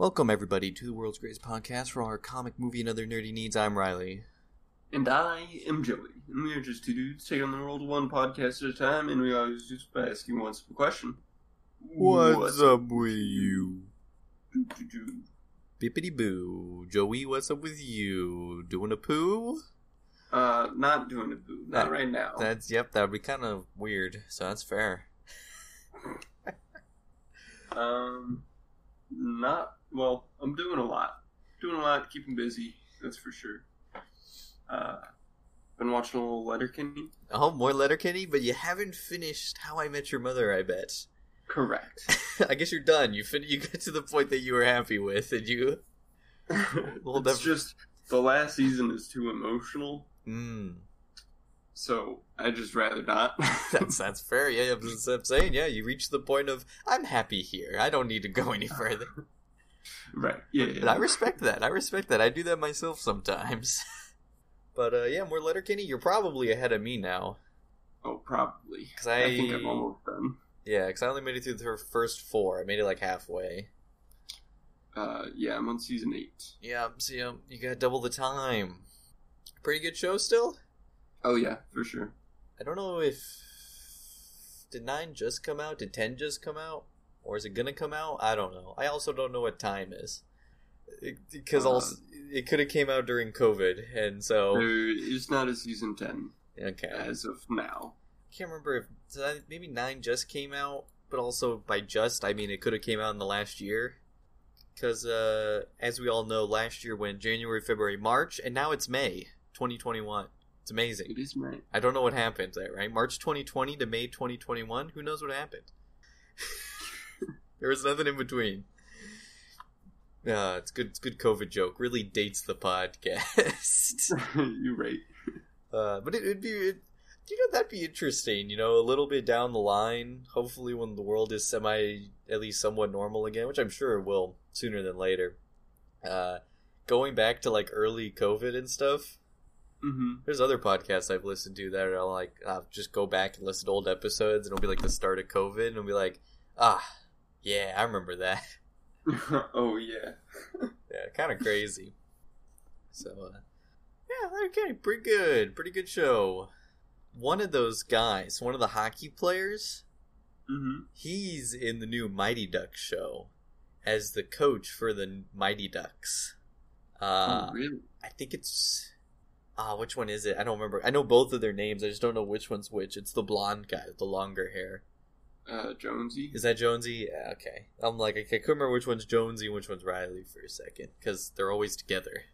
Welcome, everybody, to the world's greatest podcast for all our comic, movie, and other nerdy needs. I'm Riley. And I am Joey. And we are just two dudes taking the world one podcast at a time, and we always just by asking one simple question. What's up with you? Do, do, do. Bippity boo. Joey, what's up with you? Doing a poo? Uh, not doing a poo. Not That- right now. That's, yep, that would be kind of weird, so that's fair. Um, not, well, I'm doing a lot. Doing a lot, keeping busy, that's for sure. Uh, been watching a little Letterkenny. Oh, more Letterkenny, but you haven't finished How I Met Your Mother, I bet. Correct. I guess you're done. You fin- you got to the point that you were happy with, and you. Well, it's def- just, the last season is too emotional, Mm, so I just rather not. that's that's fair. Yeah, I'm, I'm saying. Yeah, you reached the point of I'm happy here. I don't need to go any further. Right, yeah, yeah. And I respect that. I respect that. I do that myself sometimes. but uh, yeah, more Letterkenny. You're probably ahead of me now. Oh, probably. Because I- think I'm almost done. Yeah, because I only made it through the first four. I made it like halfway. Uh, yeah, I'm on season eight. Yeah, so you, know, you got double the time. Pretty good show still. Oh yeah, for sure. I don't know if did nine just come out? Did ten just come out? Or is it gonna come out? I don't know. I also don't know what time is. Because Uh, it could have came out during COVID, and so There is not a season ten okay. as of now. can't remember if maybe nine just came out, but also by just I mean it could have came out in the last year. Because uh, as we all know, last year went January, February, March, and now it's May 2021. It's amazing. It is May. I don't know what happened there, right? March 2020 to May 2021. Who knows what happened? there was nothing in between. Uh, it's good. It's good COVID joke. Really dates the podcast. You're right. Uh, but it, it'd be, it, you know, that'd be interesting. You know, a little bit down the line. Hopefully, when the world is semi, at least somewhat normal again, which I'm sure it will sooner than later. Uh, going back to like early COVID and stuff. hmm There's other podcasts I've listened to that are like, I'll just go back and listen to old episodes, and it'll be like the start of COVID, and it'll be like, ah, yeah, I remember that. oh yeah. yeah, kind of crazy. So, uh, yeah, okay, pretty good, pretty good show. One of those guys, one of the hockey players, hmm he's in the new Mighty Ducks show as the coach for the Mighty Ducks. Uh, oh really? I think it's ah, which one is it? I don't remember. I know both of their names. I just don't know which one's which. It's the blonde guy with the longer hair. Uh, Jonesy. Is that Jonesy? Yeah, okay. I'm like, I couldn't remember which one's Jonesy and which one's Riley for a second because they're always together.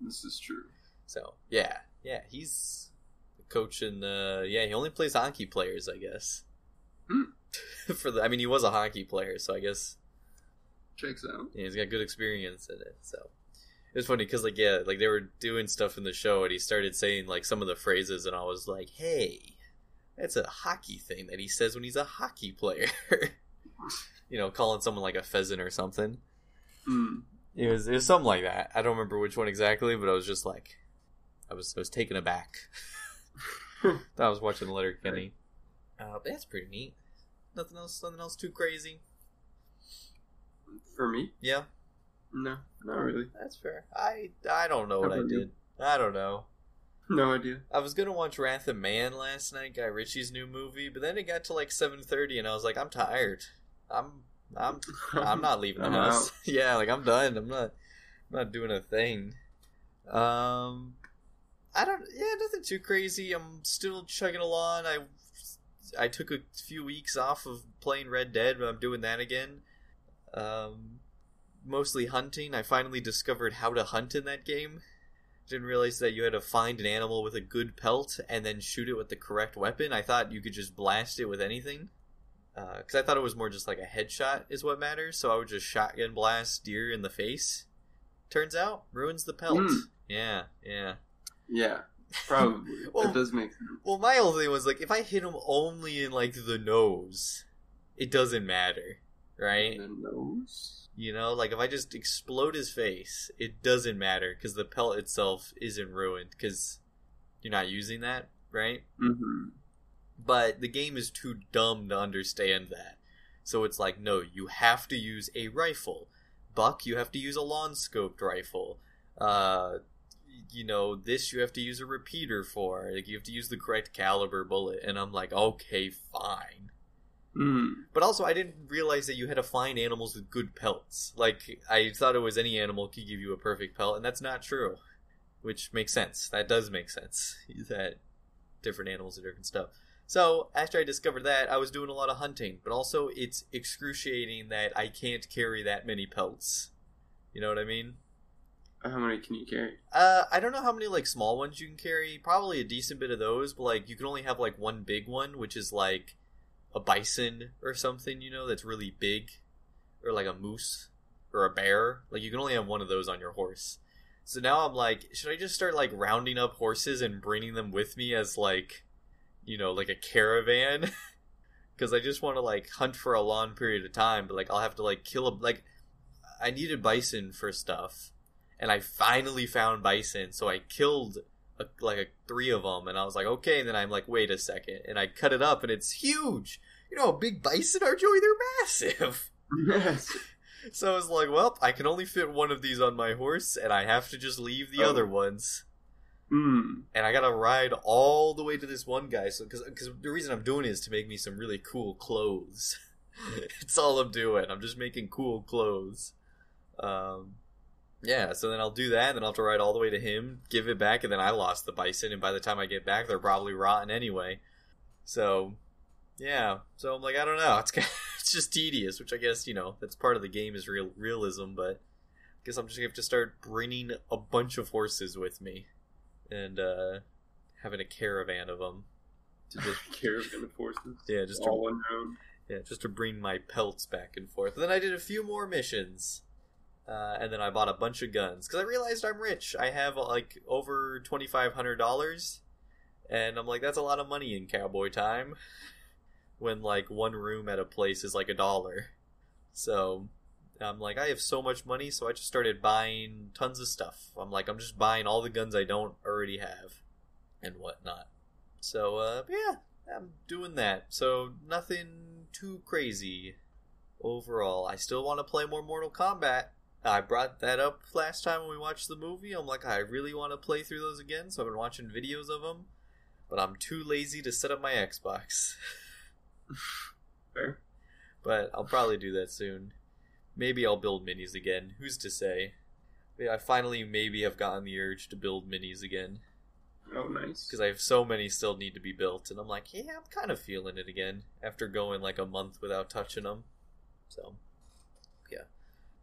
This is true. So yeah, yeah, he's the coach and uh, yeah, he only plays hockey players, I guess. Hmm. for the, I mean, he was a hockey player, so I guess Checks out. yeah, he's got good experience in it. So it was funny because like yeah, like they were doing stuff in the show, and he started saying like some of the phrases, and I was like, hey, that's a hockey thing that he says when he's a hockey player. you know, calling someone like a pheasant or something. Mm. It was it was something like that. I don't remember which one exactly, but I was just like, I was I was taken aback. I was watching Letterkenny. Uh, but that's pretty neat. Nothing else. Nothing else too crazy. For me? Yeah, No, not really. that's fair. I I don't know what I did. I don't know. No idea. I was gonna watch Wrath of Man last night, Guy Ritchie's new movie, but then it got to like seven thirty, and I was like, I'm tired. I'm I'm I'm not leaving the house. yeah, like I'm done. I'm not I'm not doing a thing. Um I don't yeah, nothing too crazy. I'm still chugging along. I I took a few weeks off of playing Red Dead, but I'm doing that again. Um mostly hunting. I finally discovered how to hunt in that game. Didn't realize that you had to find an animal with a good pelt and then shoot it with the correct weapon. I thought you could just blast it with anything because I thought it was more just like a headshot is what matters. So I would just shotgun blast deer in the face. Turns out ruins the pelt. Hmm. Yeah, yeah. Yeah, probably. Well- that does make sense. Well, my whole thing was like, if I hit him only in like the nose, it doesn't matter, right? The nose? You know, like if I just explode his face, it doesn't matter because the pelt itself isn't ruined because you're not using that, right? Mm-hmm. but the game is too dumb to understand that. So it's like, no, you have to use a rifle buck, you have to use a long scoped rifle. Uh, you know, this you have to use a repeater for. Like, you have to use the correct caliber bullet. And I'm like, okay, fine. Mm. But also, I didn't realize that you had to find animals with good pelts. Like, I thought it was any animal could give you a perfect pelt, and that's not true. Which makes sense. That does make sense. That different animals and different stuff. So, after I discovered that, I was doing a lot of hunting, but also it's excruciating that I can't carry that many pelts. You know what I mean? How many can you carry? Uh, I don't know how many like small ones you can carry. Probably a decent bit of those, but like you can only have like one big one, which is like a bison or something. You know, that's really big, or like a moose or a bear. Like you can only have one of those on your horse. So now I'm like, should I just start like rounding up horses and bringing them with me as like, you know, like a caravan? Because I just want to like hunt for a long period of time, but like I'll have to like kill a like. I needed bison for stuff and I finally found bison. So I killed a, like a, three of them, and I was like, okay. And then I'm like, wait a second, and I cut it up, and it's huge. You know, big bison are, Joey? They're massive. Yes. So I was like, well, I can only fit one of these on my horse, and I have to just leave the Oh. other ones. Mm. And I gotta ride all the way to this one guy. So, because the reason I'm doing it is to make me some really cool clothes. it's all I'm doing. I'm just making cool clothes. Um, yeah. So then I'll do that, and then I'll have to ride all the way to him, give it back, and then I lost the bison. And by the time I get back, they're probably rotten anyway. So, yeah. So I'm like, I don't know. It's kind it's just tedious, which I guess you know that's part of the game is real realism, but. I guess I'm just gonna have to start bringing a bunch of horses with me and uh, having a caravan of them to just Caravan of horses. yeah just all to, yeah just to bring my pelts back and forth. And then I did a few more missions, uh, and then I bought a bunch of guns because I realized I'm rich. I have like over twenty five hundred dollars, and I'm like that's a lot of money in cowboy time. When like one room at a place is like a dollar, so I'm like, I have so much money, so I just started buying tons of stuff. I'm like, I'm just buying all the guns I don't already have and whatnot. So, uh, yeah, I'm doing that. So, nothing too crazy overall. I still want to play more Mortal Kombat. I brought that up last time when we watched the movie. I'm like, I really want to play through those again, so I've been watching videos of them. But I'm too lazy to set up my Xbox. Fair. but I'll probably do that soon. Maybe I'll build minis again. Who's to say? I finally maybe have gotten the urge to build minis again Oh, nice. because I have so many still need to be built, and I'm like, yeah, I'm kind of feeling it again after going like a month without touching them. So,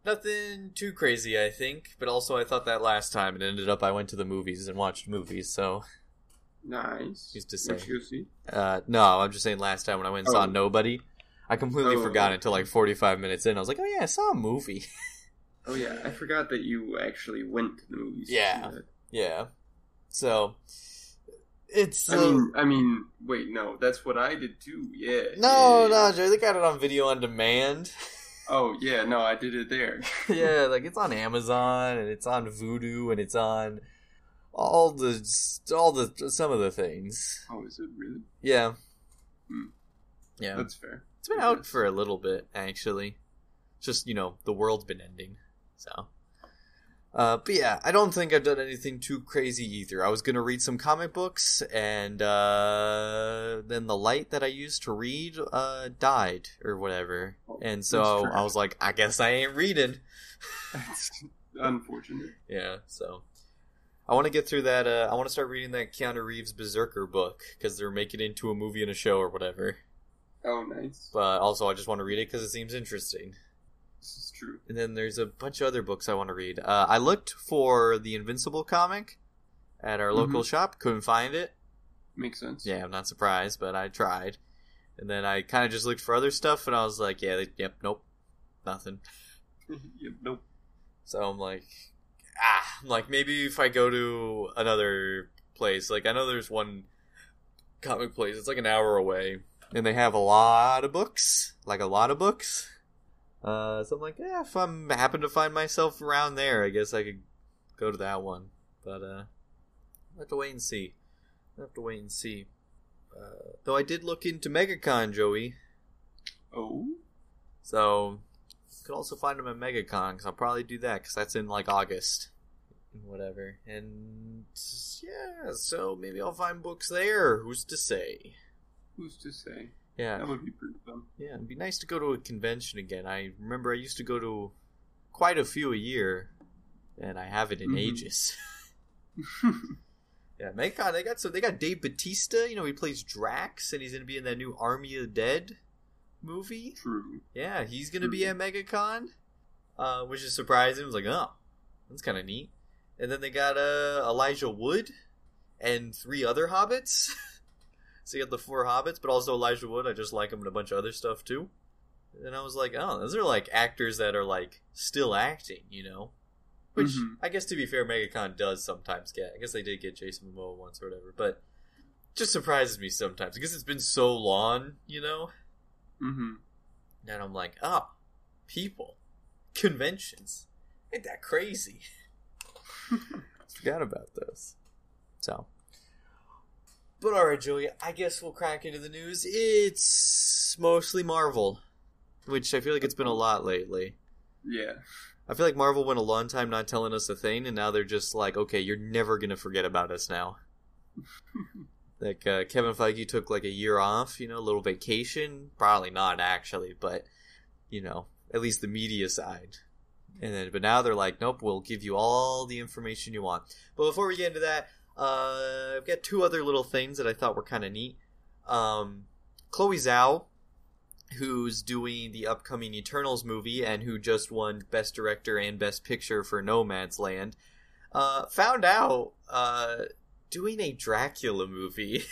nothing too crazy, I think. But also, I thought that last time, and ended up I went to the movies and watched movies. So, Nice. Used to say. What you see? uh, no, I'm just saying last time when I went and saw Oh. Nobody. I completely Oh, forgot until like 45 minutes in. I was like, oh yeah, I saw a movie. Oh yeah, I forgot that you actually went to the movies. Yeah. Yeah. So it's I uh, mean, I mean, wait, no, that's what I did too. Yeah. no, yeah, no, Joe. They got it on video on demand. Oh yeah, no, I did it there. yeah, like it's on Amazon and it's on Vudu and it's on all the all the some of the things. Oh, is it really? Yeah. Hmm. Yeah. That's fair. It's been out for a little bit actually. Just, you know, the world's been ending. So uh, but yeah, I don't think I've done anything too crazy either. I was gonna read some comic books, and uh, then the light that I used to read uh, died or whatever, Oh, and so. I was like, I guess I ain't reading. That's unfortunate. Yeah, so I want to get through that. Uh, I want to start reading that Keanu Reeves Berserker book because they're making it into a movie and a show or whatever. Oh, nice. But also, I just want to read it because it seems interesting. True. And then there's a bunch of other books I want to read. Uh, I looked for the Invincible comic at our local shop, couldn't find it. Makes sense. Yeah, I'm not surprised, but I tried. And then I kind of just looked for other stuff, and I was like, yeah, they, yep, nope, nothing. yep, nope. So I'm like, ah, I'm like maybe if I go to another place, like I know there's one comic place, it's like an hour away, and they have a lot of books, like a lot of books. Uh, so I'm like, yeah, if I'm happen to find myself around there, I guess I could go to that one. But uh, I'll have to wait and see. I'll have to wait and see. Uh, though I did look into MegaCon, Joey. Oh, So, could also find them at MegaCon because I'll probably do that because that's in like August, whatever. And yeah, so maybe I'll find books there. Who's to say? Who's to say? Yeah, That would be pretty fun. yeah, it'd be nice to go to a convention again. I remember I used to go to quite a few a year, and I haven't in Mhm. ages. Yeah, MegaCon, they got so they got Dave Bautista. You know, he plays Drax, and he's gonna be in that new Army of the Dead movie. True. Yeah, he's gonna be at MegaCon, uh, which is surprising. I was like, oh, that's kind of neat. And then they got uh, Elijah Wood and three other hobbits. so you got the four hobbits, but also Elijah Wood. I just like him in a bunch of other stuff too. And I was like, oh, those are like actors that are like still acting, you know. Which Mhm. I guess to be fair, MegaCon does sometimes get. I guess they did get Jason Momoa once or whatever, but just surprises me sometimes because it's been so long, you know. Mm-hmm. And I'm like, oh, people, conventions, ain't that crazy? Forgot about those. So, but all right, Joey, I guess we'll crack into the news. It's mostly Marvel, which I feel like it's been a lot lately. Yeah. I feel like Marvel went a long time not telling us a thing, and now they're just like, okay, you're never gonna forget about us now. like uh, Kevin Feige took like a year off, you know, a little vacation. Probably not actually, but you know, at least the media side. And then, but now they're like, nope, we'll give you all the information you want. But before we get into that, uh, I've got two other little things that I thought were kind of neat. Um, Chloe Zhao, who's doing the upcoming Eternals movie and who just won Best Director and Best Picture for Nomadland, uh, found out uh, doing a Dracula movie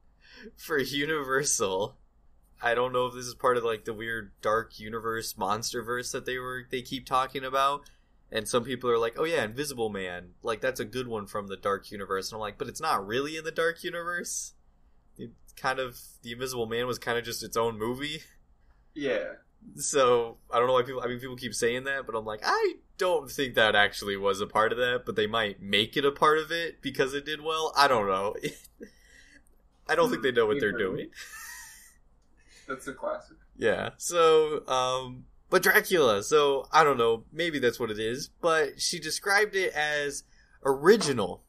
for Universal. I don't know if this is part of like the weird dark universe, monsterverse that they were they keep talking about. And some people are like, "Oh yeah, Invisible Man, like that's a good one from the dark universe." And I'm like, "But it's not really in the dark universe. It kind of the Invisible Man was kind of just its own movie." Yeah. So I don't know why people. I mean, people keep saying that, but I'm like, I don't think that actually was a part of that. But they might make it a part of it because it did well. I don't know. I don't think they know what they're doing. That's a classic. Yeah. So, um, but Dracula. So I don't know. Maybe that's what it is. But she described it as original,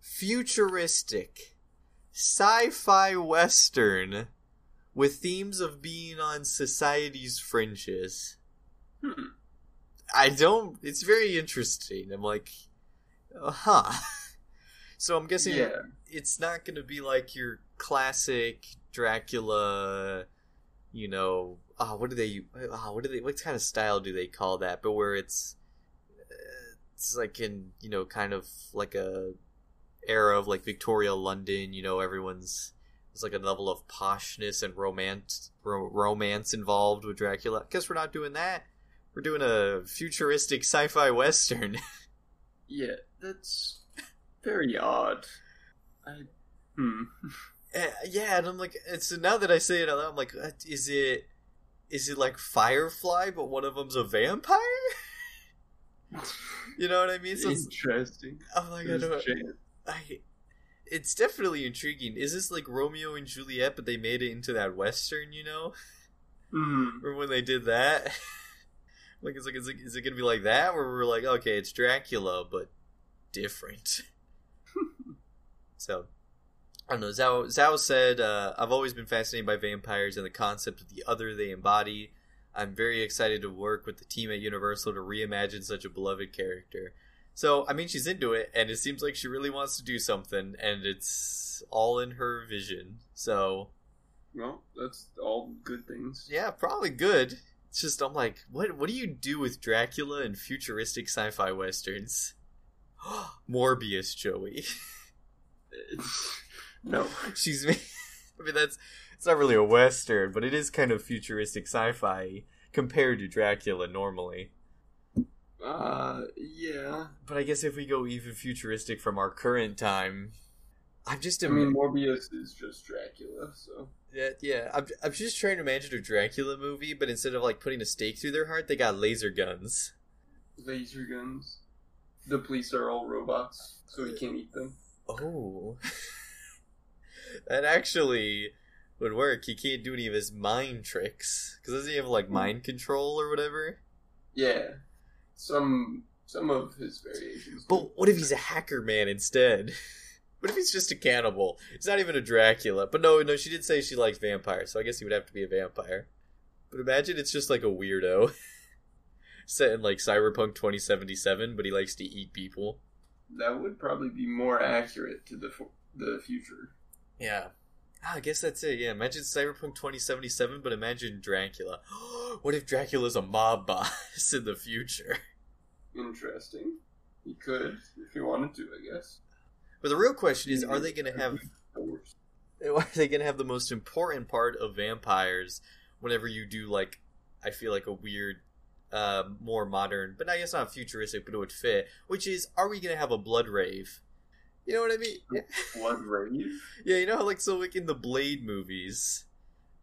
futuristic, sci-fi western with themes of being on society's fringes. Hmm. I don't. It's very interesting. I'm like, uh, huh. So I'm guessing Yeah. it's not going to be like your classic Dracula. You know, ah, what do they? ah, what do they? What kind of style do they call that? But where it's, uh, it's like in you know, kind of like a era of like Victoria London. You know, everyone's there's like a level of poshness and romance ro- romance involved with Dracula. Guess we're not doing that. We're doing a futuristic sci-fi western. Yeah. That's very odd. I. Hmm. Eh, yeah, and I'm like, and so now that I say it out loud, I'm like, uh, is it, is it like Firefly, but one of them's a vampire? you know what I mean? So Interesting. I'm like, I don't. I, it's definitely intriguing. Is this like Romeo and Juliet, but they made it into that western? You know, Hmm. or when they did that? like, it's like, is it, is it gonna be like that, where we're like, okay, it's Dracula, but different? So, I don't know. Zhao, Zhao said, uh, I've always been fascinated by vampires and the concept of the other they embody. I'm very excited to work with the team at Universal to reimagine such a beloved character. So, I mean, she's into it, and it seems like she really wants to do something, and it's all in her vision. So, Well, that's all good things. yeah, probably good. It's just, I'm like, what, what do you do with Dracula and futuristic sci fi westerns? Morbius, Joey. no. she's I mean that's it's not really a western, but it is kind of futuristic sci-fi compared to Dracula normally. Uh, yeah. But I guess if we go even futuristic from our current time, I'm just I mean, Morbius is just Dracula, so. yeah, yeah, I'm I'm just trying to imagine a Dracula movie, but instead of like putting a stake through their heart, they got laser guns. Laser guns. The police are all robots, so he can't eat them. Oh, that actually would work. He can't do any of his mind tricks because doesn't he have like hmm. mind control or whatever? Yeah, some some of his variations. But what if he's a hacker man instead? What if he's just a cannibal? He's not even a Dracula. But no, no, she did say she likes vampires, so I guess he would have to be a vampire. But imagine it's just like a weirdo set in like Cyberpunk 2077, but he likes to eat people. that would probably be more accurate to the the future. Yeah. Ah, I guess that's it. Yeah, imagine Cyberpunk 2077, but imagine Dracula. what if Dracula's a mob boss in the future? Interesting. He could if he wanted to, I guess. But the real question is, are they going to have are they going to have the most important part of vampires whenever you do like I feel like a weird uh more modern, but I guess not futuristic, but it would fit, which is are we going to have a blood rave? You know what I mean? Blood rave. Yeah, you know how like so like in the Blade movies,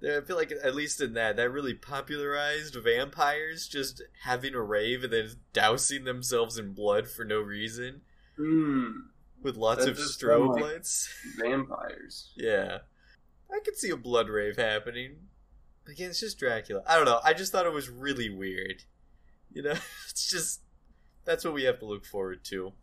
there- I feel like at least in that that really popularized vampires just having a rave and then dousing themselves in blood for no reason Hmm. with lots That of strobe like- lights. Vampires. Yeah, I could see a blood rave happening. Again, it's just Dracula. I don't know. I just thought it was really weird. You know, it's just that's what we have to look forward to.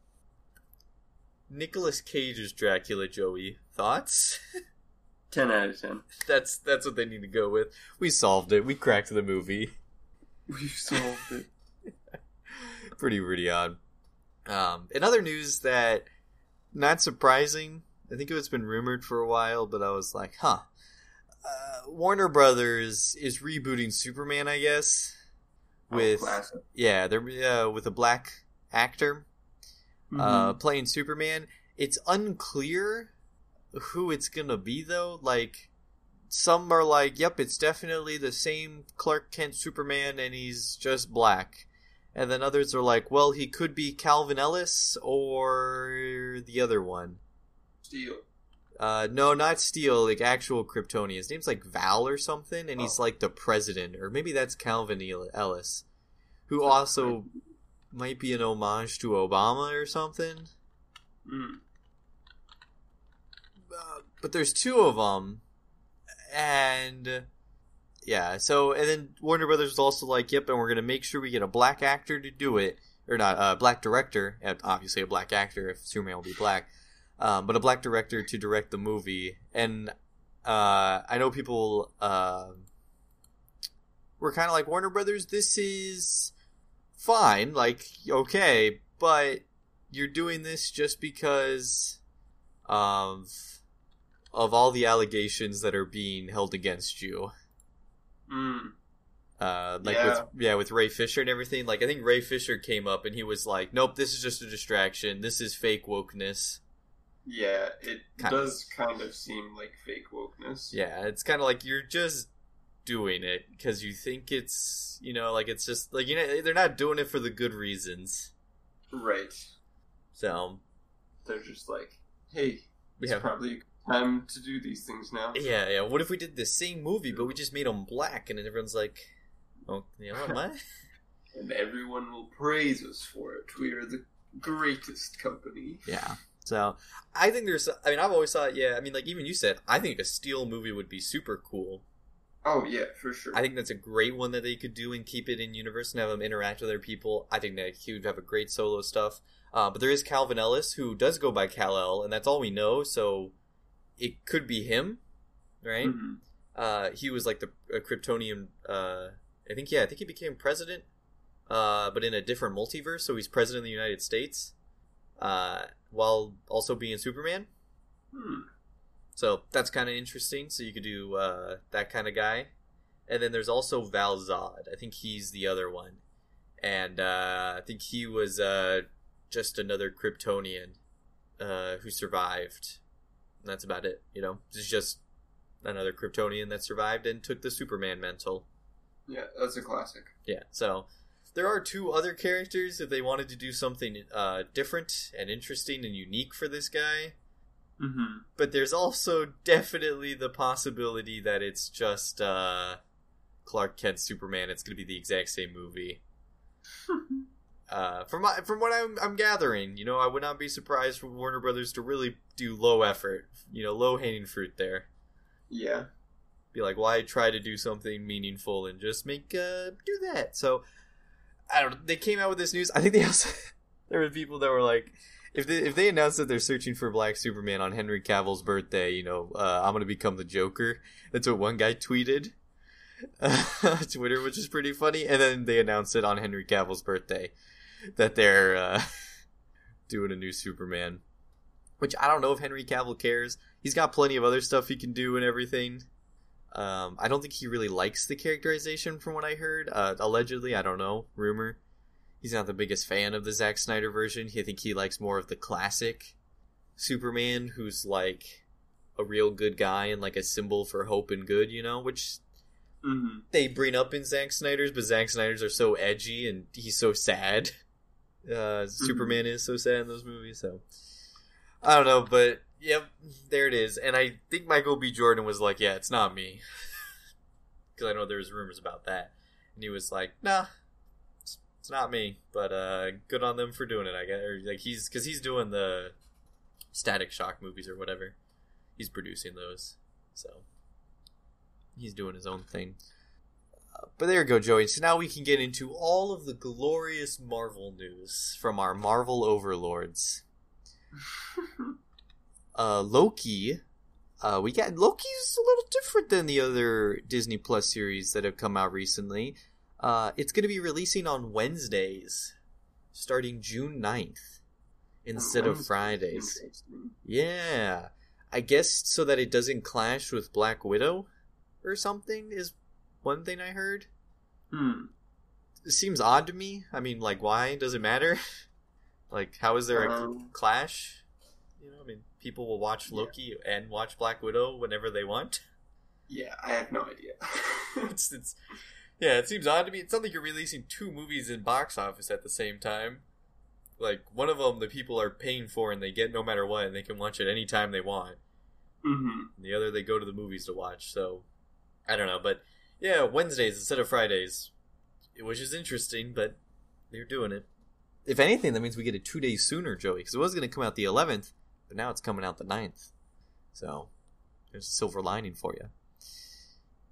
Nicolas Cage's Dracula, Joey. Thoughts? Ten out of ten. That's that's what they need to go with. We solved it. We cracked the movie. We've solved it. Pretty pretty odd. Um, in other news that not surprising. I think it's been rumored for a while, but I was like, huh. Uh, Warner Brothers is rebooting Superman, I guess. With oh, yeah, they're uh, with a black actor uh, playing Superman. It's unclear who it's gonna be though. Like, some are like, "Yep, it's definitely the same Clark Kent Superman, and he's just black." And then others are like, "Well, he could be Calvin Ellis or the other one." Steel. Uh, no, not Steel, like actual Kryptonian. His name's like Val or something, and he's Oh. like the president, or maybe that's Calvin Ellis, who also might be an homage to Obama or something. Mm. Uh, but there's two of them, and yeah. So and then Warner Brothers was also like, "Yep," and we're gonna make sure we get a black actor to do it, or not a black director, and obviously a black actor if Superman will be black, um, but a black director to direct the movie. And uh, I know people um were kind of like Warner Brothers. This is fine, like okay, but you're doing this just because of of all the allegations that are being held against you. Mm. Uh, like Yeah. with yeah, with Ray Fisher and everything. Like I think Ray Fisher came up and he was like, "Nope, this is just a distraction. This is fake wokeness." Yeah, it Kind- does kind of seem like fake wokeness. Yeah, it's kind of like you're just doing it because you think it's you know like it's just like you know they're not doing it for the good reasons. Right. So They're just like, hey, it's yeah, probably time to do these things now. yeah, yeah. What if we did the same movie but we just made them black and then everyone's like, "Oh, you know what?" what? And everyone will praise us for it. We are the greatest company. Yeah. So I think there's. I mean, I've always thought. Yeah. I mean, like even you said, I think a Steel movie would be super cool. Oh yeah, for sure. I think that's a great one that they could do and keep it in universe and have them interact with other people. I think that he would have a great solo stuff. Uh, but there is Calvin Ellis who does go by Kal-El, and that's all we know. So it could be him, right? Mhm. Uh, he was like the a Kryptonian. Uh, I think yeah, I think he became president, uh, but in a different multiverse. So he's president of the United States, uh, while also being Superman. Hmm. So that's kind of interesting. So you could do uh, that kind of guy, and then there's also Val Zod. I think he's the other one, and uh, I think he was uh, just another Kryptonian uh, who survived. And that's about it. You know, it's just another Kryptonian that survived and took the Superman mantle. Yeah, that's a classic. Yeah. So there are two other characters if they wanted to do something uh, different and interesting and unique for this guy Mm-hmm. but there's also definitely the possibility that it's just uh, Clark Kent Superman. It's going to be the exact same movie. Uh, from my, from what I'm, I'm gathering, you know, I would not be surprised for Warner Brothers to really do low effort, you know, low hanging fruit there. yeah. Be like, why try to do something meaningful and just make uh, do that? So I don't. Know. They came out with this news. I think they also there were people that were like, if they if they announced that they're searching for Black Superman on Henry Cavill's birthday, you know, uh, I'm gonna become the Joker. That's what one guy tweeted. Twitter, which is pretty funny, and then they announced it on Henry Cavill's birthday that they're uh, doing a new Superman. Which I don't know if Henry Cavill cares. He's got plenty of other stuff he can do and everything. Um, I don't think he really likes the characterization, from what I heard. Uh, allegedly, I don't know. Rumor. He's not the biggest fan of the Zack Snyder version. I think he likes more of the classic Superman, who's like a real good guy and like a symbol for hope and good, you know, which Mm-hmm. they bring up in Zack Snyder's, but Zack Snyder's are so edgy and he's so sad. Uh, Superman is so sad in those movies, so I don't know, but yep, there it is. And I think Michael B. Jordan was like, "Yeah, it's not me," because I know there was rumors about that, and he was like, "Nah, it's, not me." But uh, good on them for doing it. I guess, or like he's because he's doing the Static Shock movies or whatever. He's producing those, so he's doing his own thing. Uh, but there you go, Joey. So now we can get into all of the glorious Marvel news from our Marvel overlords. Uh, Loki. Uh, we got Loki's a little different than the other Disney Plus series that have come out recently. Uh, it's going to be releasing on Wednesdays, starting June 9th, instead of Fridays. Yeah. I guess so that it doesn't clash with Black Widow or something is one thing I heard. Hmm. It seems odd to me. I mean, like, why? Does it matter? like, how is there a Um, clash? You know, I mean, people will watch Yeah. Loki and watch Black Widow whenever they want. Yeah, I have no idea. it's, it's, yeah, it seems odd to me. It's not like you're releasing two movies in box office at the same time. Like, one of them the people are paying for and they get no matter what, and they can watch it anytime they want. mm-hmm. the other they go to the movies to watch. So I don't know, but yeah, Wednesdays instead of Fridays, which is interesting, but they're doing it. If anything, that means we get it two days sooner, Joey, because it was going to come out the 11th, but now it's coming out the 9th. So there's a silver lining for you.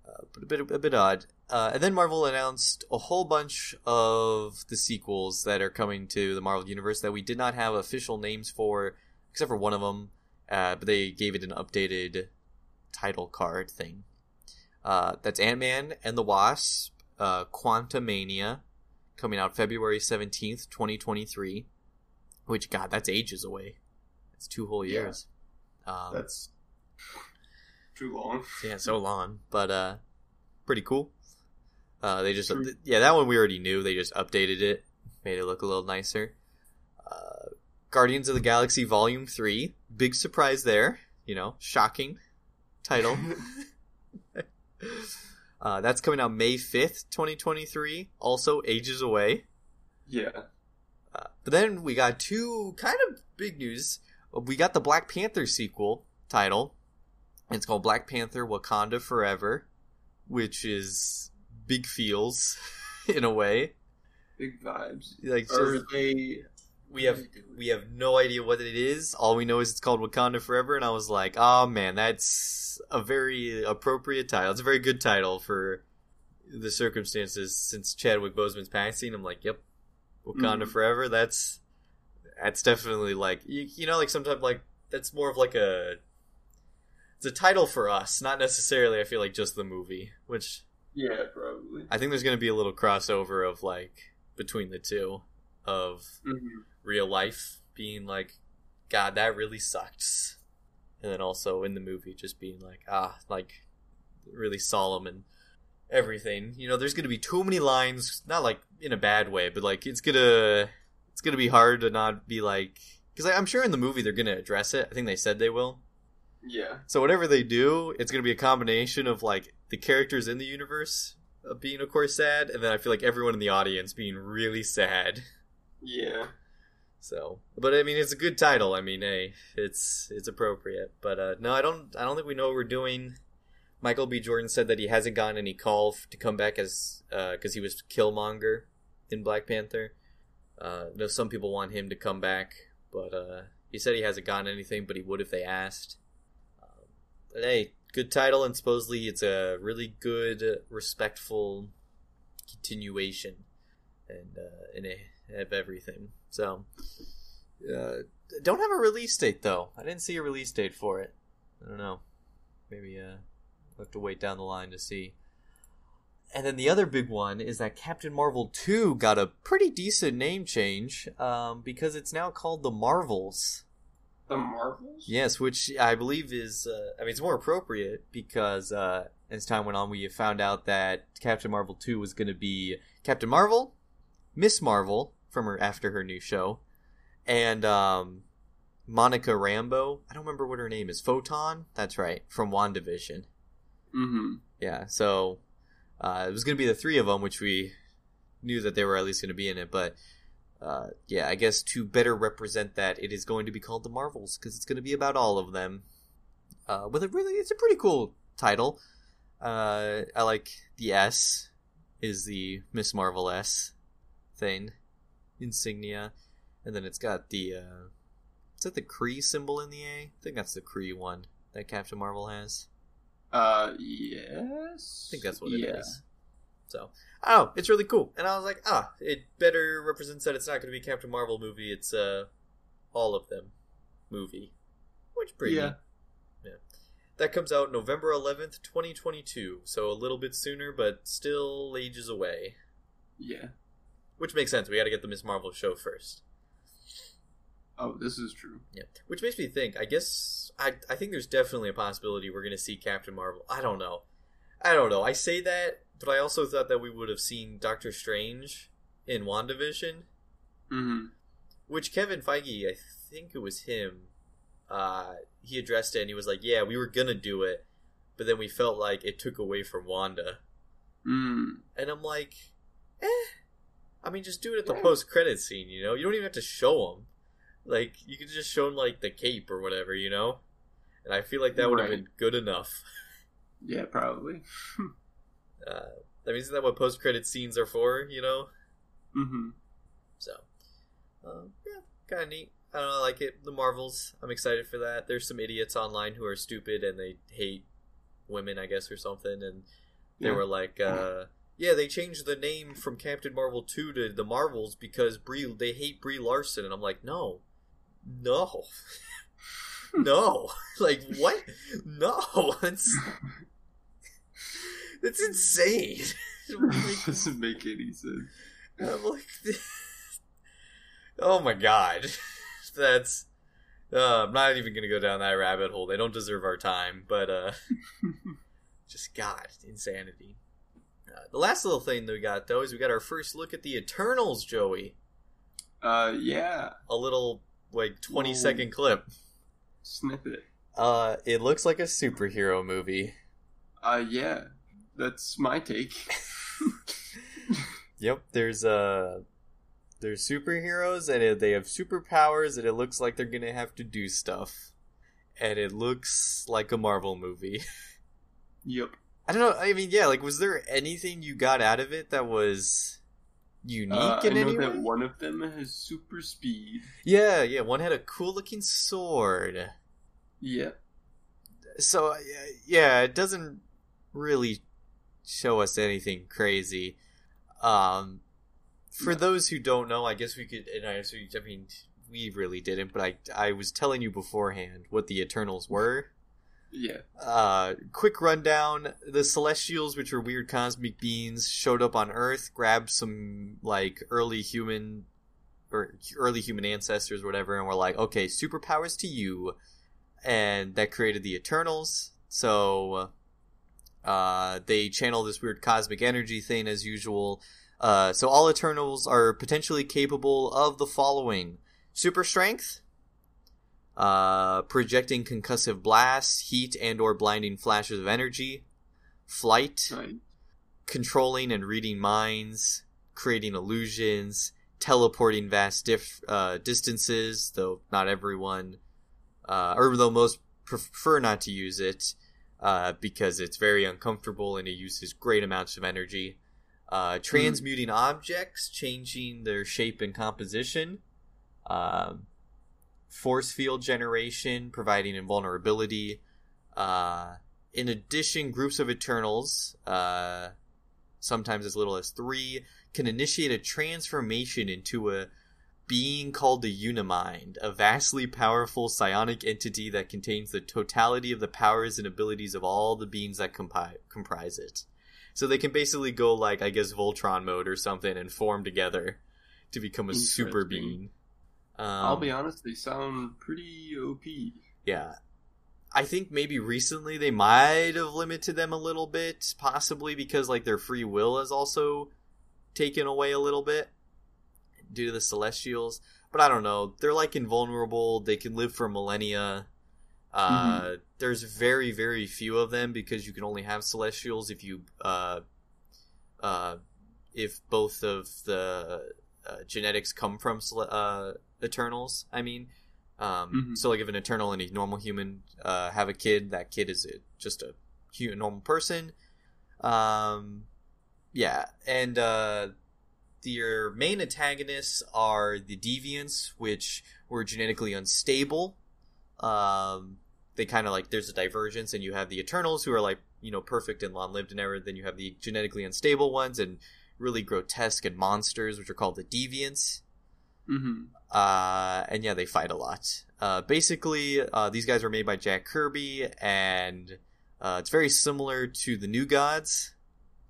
Uh, but a bit a bit odd. Uh, and then Marvel announced a whole bunch of the sequels that are coming to the Marvel universe that we did not have official names for, except for one of them. Uh, but they gave it an updated title card thing. Uh, that's Ant Man and the Wasp, uh, Quantumania, coming out February 17th, 2023. Which, God, that's ages away. It's two whole Yeah. years. Um, That's too long. yeah, so long, but uh, pretty cool. Uh, they just True. yeah, that one we already knew. They just updated it, made it look a little nicer. Uh, Guardians of the Galaxy Volume Three, big surprise there. You know, shocking title. uh, that's coming out May fifth, twenty twenty three. Also ages away. Yeah. Uh, but then we got two kind of big news. We got the Black Panther sequel title. It's called Black Panther Wakanda Forever, which is big feels in a way. Big vibes. Like just, they? we have we have no idea what it is. All we know is it's called Wakanda Forever, and I was like, oh man, that's a very appropriate title. It's a very good title for the circumstances since Chadwick Boseman's passing. I'm like, yep, Wakanda Mhm. Forever. That's that's definitely like you, you know like sometimes like that's more of like a it's a title for us, not necessarily I feel like just the movie, which Yeah, probably. I think there's going to be a little crossover of like between the two of Mm-hmm. real life being like god that really sucks and then also in the movie just being like ah like really solemn and everything you know there's gonna be too many lines not like in a bad way but like it's gonna it's gonna be hard to not be like because i'm sure in the movie they're gonna address it i think they said they will Yeah. so whatever they do it's gonna be a combination of like the characters in the universe uh, being of course sad and then i feel like everyone in the audience being really sad Yeah. So, but I mean, it's a good title. I mean, hey, it's it's appropriate. But uh, no, I don't. I don't think we know what we're doing. Michael B. Jordan said that he hasn't gotten any call f- to come back as because he was Killmonger in Black Panther. Uh, know some people want him to come back, but uh, he said he hasn't gotten anything, but he would if they asked. Hey, good title, and supposedly it's a really good, respectful continuation. and uh, and they have everything. So, uh, don't have a release date though. I didn't see a release date for it. I don't know. Maybe uh, we'll have to wait down the line to see. And then the other big one is that Captain Marvel 2 got a pretty decent name change um, because it's now called The Marvels. The Marvels? Yes, which I believe is, uh, I mean, it's more appropriate because uh, as time went on, we found out that Captain Marvel 2 was going to be Captain Marvel, Miss Marvel from her after her new show, and um, Monica Rambeau. I don't remember what her name is. Photon? That's right, from WandaVision. Mm-hmm. Yeah, so uh, it was going to be the three of them, which we knew that they were at least going to be in it. But uh, yeah, I guess to better represent that, it is going to be called the Marvels because it's going to be about all of them. Uh, with a really, it's a pretty cool title. Uh, I like the S is the Miss Marvel S thing insignia, and then it's got the uh, is that the Kree symbol in the A? I think that's the Kree one that Captain Marvel has. Uh, yes. I think that's what it is. So, I don't know. It's really cool. And I was like, ah, it better represents that it's not going to be Captain Marvel movie. It's uh, all of them movie. Which pretty Yeah. Yeah. That comes out November 11th, 2022. So a little bit sooner, but still ages away. Yeah. Which makes sense. We got to get the Miss Marvel show first. Oh, this is true. Yeah. Which makes me think, I guess, I, I think there's definitely a possibility we're going to see Captain Marvel. I don't know. I don't know. I say that, but I also thought that we would have seen Doctor Strange in WandaVision, Mm-hmm. which Kevin Feige, I think it was him, uh, he addressed it and he was like, yeah, we were going to do it, but then we felt like it took away from Wanda. Mm. And I'm like, eh. I mean, just do it at the Yeah. post credit scene, you know? You don't even have to show them. Like, you could just show them, like, the cape or whatever, you know? And I feel like that would have been good enough. Yeah, probably. Uh, I mean, isn't that what post credit scenes are for, you know? mm-hmm. So, um, yeah, kind of neat. I don't know, I like it. The Marvels, I'm excited for that. There's some idiots online who are stupid and they hate women, I guess, or something. And they Yeah. were like, uh, yeah, they changed the name from Captain Marvel 2 to the Marvels because Brie, they hate Brie Larson. And I'm like, no, no, no. like, what? No, that's, that's insane. Like, doesn't make any sense. I'm like, oh my god, that's. Uh, I'm not even gonna go down that rabbit hole. They don't deserve our time, but uh, just God, insanity. Uh, the last little thing that we got though is we got our first look at the Eternals, Joey. Uh, yeah. A little like 20 Ooh. second clip. Snippet. Uh, it looks like a superhero movie. Uh, yeah. That's my take. Yep, there's uh there's superheroes and they have superpowers and it looks like they're gonna have to do stuff, and it looks like a Marvel movie. yep. I don't know. I mean, yeah, like was there anything you got out of it that was unique Uh, I in know any that way? one of them has super speed. Yeah, yeah. One had a cool looking sword. Yep. So uh, yeah, it doesn't really show us anything crazy. Um, for those who don't know, I guess we could. And I, I mean, we really didn't, but I I was telling you beforehand what the Eternals were. Yeah. Uh, quick rundown: the Celestials, which are weird cosmic beings, showed up on Earth, grabbed some like early human or early human ancestors, whatever, and were like, "Okay, superpowers to you," and that created the Eternals. So, uh, they channel this weird cosmic energy thing as usual. Uh, so all Eternals are potentially capable of the following: super strength, uh, projecting concussive blasts, heat and/or blinding flashes of energy, flight, Right. controlling and reading minds, creating illusions, teleporting vast dif- uh, distances, though not everyone, uh, or though most prefer not to use it uh, because it's very uncomfortable and it uses great amounts of energy. Uh, transmuting objects, changing their shape and composition. Um, force field generation, providing invulnerability. Uh, in addition, groups of Eternals, uh, sometimes as little as three, can initiate a transformation into a being called the Unimind, a vastly powerful psionic entity that contains the totality of the powers and abilities of all the beings that compi- comprise it. So they can basically go like, I guess, Voltron mode or something and form together to become a super being. Um, I'll be honest, they sound pretty OP. yeah. I think maybe recently they might have limited them a little bit, possibly because like their free will is also taken away a little bit due to the celestials. But I don't know. They're like invulnerable. They can live for millennia. Uh, There's very very few of them because you can only have celestials if you uh, uh, if both of the uh, genetics come from uh, Eternals. I mean, um, Mhm. so like if an Eternal and a normal human uh, have a kid, that kid is a, just a normal person. Um, yeah, and uh, your main antagonists are the Deviants, which were genetically unstable. Um, they kind of like there's a divergence, and you have the Eternals who are like you know perfect and long lived and everything. Then you have the genetically unstable ones and really grotesque and monsters, which are called the Deviants. Mm-hmm. Uh, and yeah, they fight a lot. Uh, basically, uh, these guys were made by Jack Kirby, and uh, it's very similar to the New Gods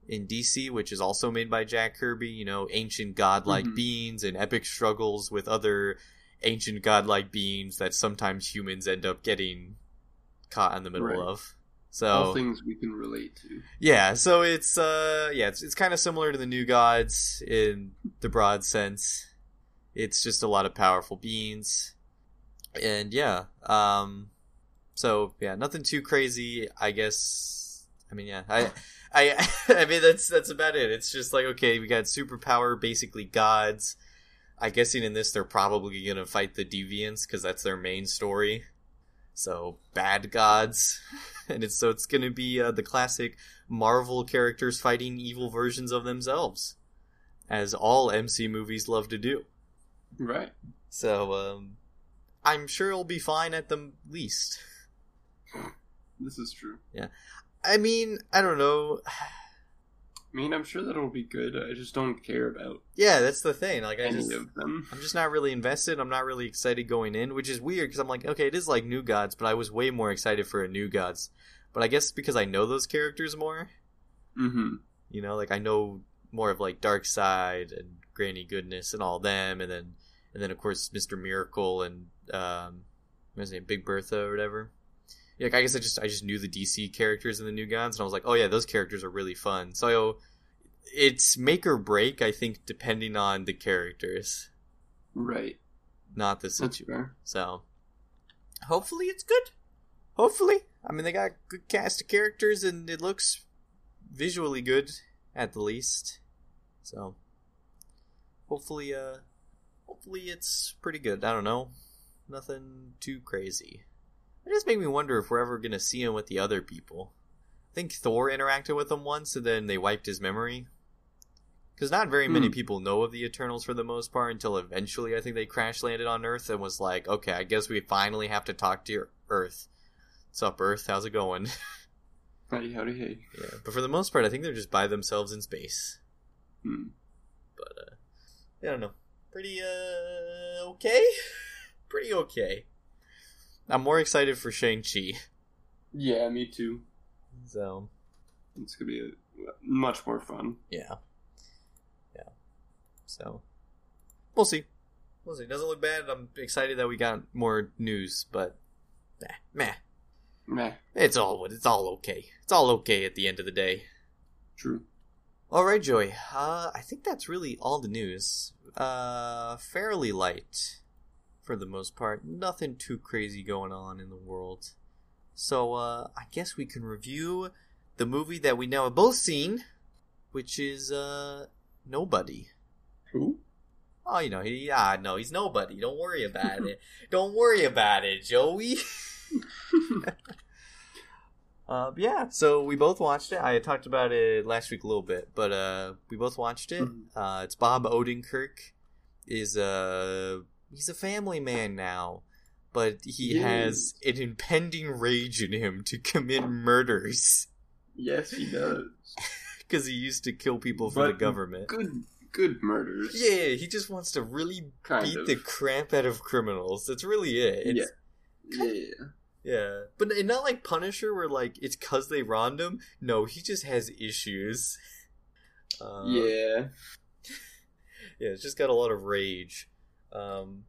in DC, which is also made by Jack Kirby. You know, ancient godlike Mhm. beings and epic struggles with other ancient godlike beings that sometimes humans end up getting caught in the middle Right. of. So All things we can relate to. yeah, so it's uh yeah, it's it's kind of similar to the new gods in the broad sense. It's just a lot of powerful beings. And yeah, um so yeah, nothing too crazy, I guess. I mean, yeah. I I I mean that's that's about it. It's just like okay, we got superpower basically gods. I guessing in this they're probably going to fight the deviants cuz that's their main story. So, bad gods. and it's so it's going to be uh, the classic Marvel characters fighting evil versions of themselves, as all MC movies love to do. Right. So um, I'm sure it'll be fine at the least. This is true. I mean, I don't know. I mean, I'm sure that it'll be good. I just don't care about Yeah, that's the thing. Like, I just of them. I'm just not really invested. I'm not really excited going in, which is weird because I'm like, okay, it is like New Gods, but I was way more excited for a New Gods. But I guess because I know those characters more, Mm-hmm. you know, like I know more of like Darkseid and Granny Goodness and all them, and then and then of course Mister Miracle and um, what's his name, Big Bertha or whatever. Yeah, like, I guess I just I just knew the DC characters in the New Gods, and I was like, oh yeah, those characters are really fun. So it's make or break, I think, depending on the characters, Right. not the situation. So hopefully it's good. Hopefully, I mean they got good cast of characters and it looks visually good at the least. So hopefully, uh, hopefully it's pretty good. I don't know, nothing too crazy. It just make me wonder if we're ever gonna see him with the other people. I think Thor interacted with him once, and then they wiped his memory. Because not very many Hmm. people know of the Eternals for the most part until eventually I think they crash landed on Earth and was like, okay, I guess we finally have to talk to your Earth. What's up, Earth? How's it going? Howdy, howdy, hey. yeah, but for the most part, I think they're just by themselves in space. Hmm. But uh, I don't know. Pretty uh okay. Pretty okay. I'm more excited for Shang Chi. Yeah, me too. So It's gonna be a, much more fun. yeah, yeah. So we'll see. We'll see. Doesn't look bad. I'm excited that we got more news, but meh, meh. Meh. It's all it's all okay. It's all okay at the end of the day. True. All right, Joey. Uh, I think that's really all the news. Uh, fairly light for the most part. Nothing too crazy going on in the world. So, uh, I guess we can review the movie that we now have both seen, which is uh, Nobody. Who? Oh, you know, he ah no, he's nobody. Don't worry about it. Don't worry about it, Joey. Uh, yeah, so we both watched it. I had talked about it last week a little bit, but uh, we both watched it. Mhm. Uh, it's Bob Odenkirk is uh he's a family man now, but he Yes. has an impending rage in him to commit murders yes, he does. because he used to kill people for the government. Good, good murders. Yeah, he just wants to really kind beat of. the crap out of criminals. That's really it. It's, yeah. Yeah, but n- not like Punisher, where like it's cause they wronged him. No, he just has issues. Uh, yeah. yeah, it's just got a lot of rage. Um,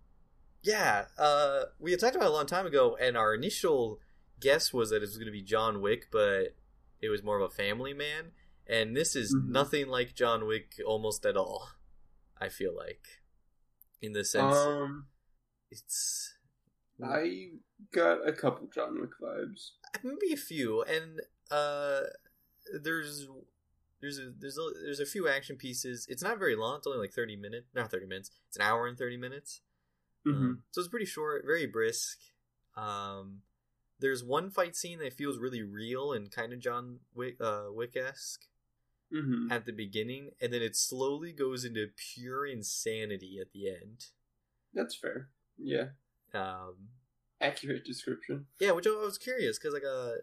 yeah, uh, we had talked about it a long time ago, and our initial guess was that it was going to be John Wick, but it was more of a family man. And this is Mhm. nothing like John Wick almost at all. I feel like, in the sense, Um, it's I got a couple John Wick vibes. maybe a few, and uh, there's there's a there's a there's a few action pieces. It's not very long. It's only like thirty minutes, not thirty minutes. It's an hour and thirty minutes. Mm-hmm. Um, so it's pretty short, very brisk. Um, there's one fight scene that feels really real and kind of John Wick uh, Wick esque Mm-hmm. at the beginning, and then it slowly goes into pure insanity at the end. That's fair. Yeah. Um, Accurate description. Yeah, which I was curious because like uh,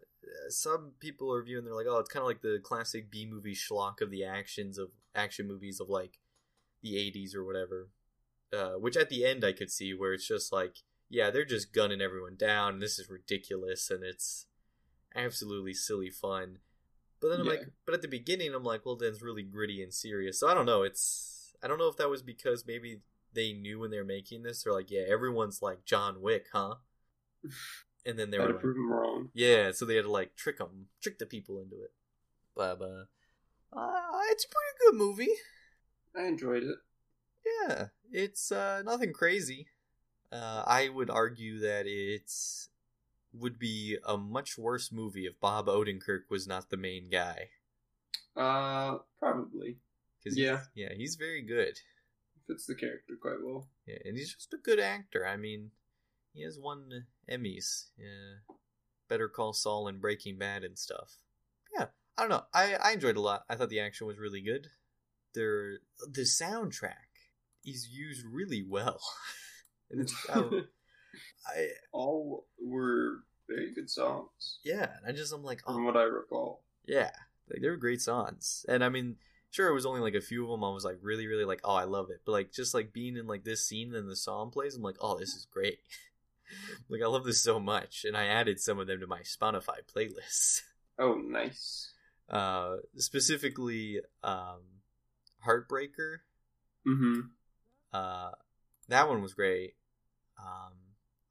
some people are viewing they're like, oh, it's kind of like the classic B movie schlock of the actions of action movies of like the '80s or whatever. Uh, which at the end I could see where it's just like, yeah, they're just gunning everyone down. And this is ridiculous and it's absolutely silly fun. But then I'm Yeah. like, but at the beginning I'm like, well, then it's really gritty and serious. So I don't know. It's I don't know if that was because maybe they knew when they were making this. They're like, yeah, everyone's like John Wick, huh? And then they Had were to like, prove him wrong. yeah, so they had to like trick them, trick the people into it. But uh, uh, it's a pretty good movie. I enjoyed it. Yeah, it's uh, nothing crazy. Uh, I would argue that it would be a much worse movie if Bob Odenkirk was not the main guy. Uh, probably. Cause Yeah. he's, yeah, he's very good. Fits the character quite well. Yeah, and he's just a good actor. I mean, he has won Emmys. Yeah, Better Call Saul and Breaking Bad and stuff. Yeah, I don't know. I I enjoyed it a lot. I thought the action was really good. There, the soundtrack is used really well. and it's I, I All were very good songs, yeah, and I just I'm like from oh what I recall. yeah, like they were great songs. And I mean, sure, it was only like a few of them. I was like really really like oh I love it. But like just like being in like this scene and the song plays, I'm like oh this is great. like I love this so much, and I added some of them to my Spotify playlists. Oh, nice. Uh, specifically, um, Heartbreaker. Mm-hmm. Uh, that one was great. Um,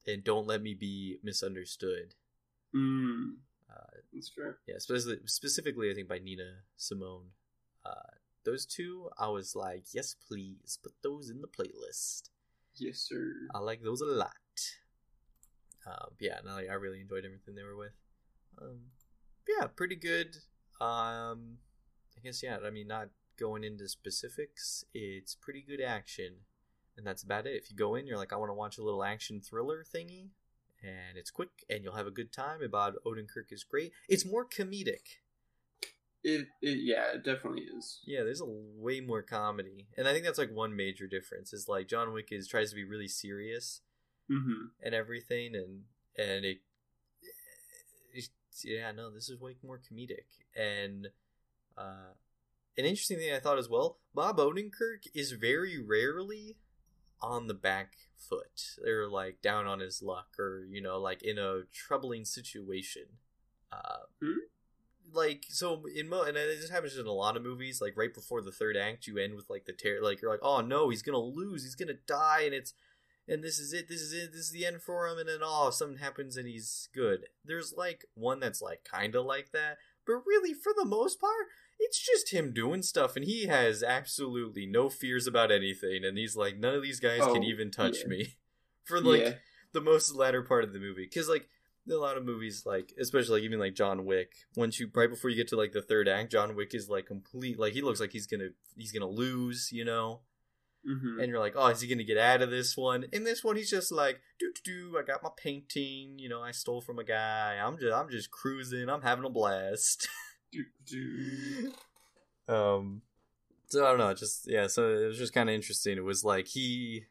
and Don't Let Me Be Misunderstood. Mm. Uh, That's true. yeah, specifically, specifically, I think by Nina Simone. Uh, those two, I was like, yes, please, put those in the playlist. Yes, sir. I like those a lot. Um, yeah, no, I really enjoyed everything they were with. Um, yeah, pretty good. Um, I guess yeah. I mean, not going into specifics, it's pretty good action, and that's about it. If you go in, you're like, I want to watch a little action thriller thingy, and it's quick, and you'll have a good time. Bob Odenkirk is great. It's more comedic. It, it, yeah, it definitely is. Yeah, there's a way more comedy, and I think that's like one major difference. Is like John Wick is tries to be really serious, Mm-hmm. and everything and and it, it yeah no this is way more comedic and uh an interesting thing i thought as well bob odenkirk is very rarely on the back foot or like down on his luck or you know like in a troubling situation uh Hmm? like so in mo and it just happens in a lot of movies like right before the third act you end with like the terror like you're like oh no he's gonna lose he's gonna die and it's and this is it, this is it, this is the end for him, and then oh, something happens and he's good. There's like one that's like kind of like that, but really, for the most part, it's just him doing stuff, and he has absolutely no fears about anything, and he's like, none of these guys Oh, can even touch yeah. me for like yeah. the most latter part of the movie, because like a lot of movies, like especially like even like John Wick, once you right before you get to like the third act, John Wick is like complete, like he looks like he's gonna he's gonna lose, you know Mm-hmm. and you're like, oh, is he gonna get out of this one? In this one, he's just like, do do do. I got my painting. You know, I stole from a guy. I'm just, I'm just cruising. I'm having a blast. Do, do. um, so I don't know. Just yeah. So it was just kind of interesting. It was like he,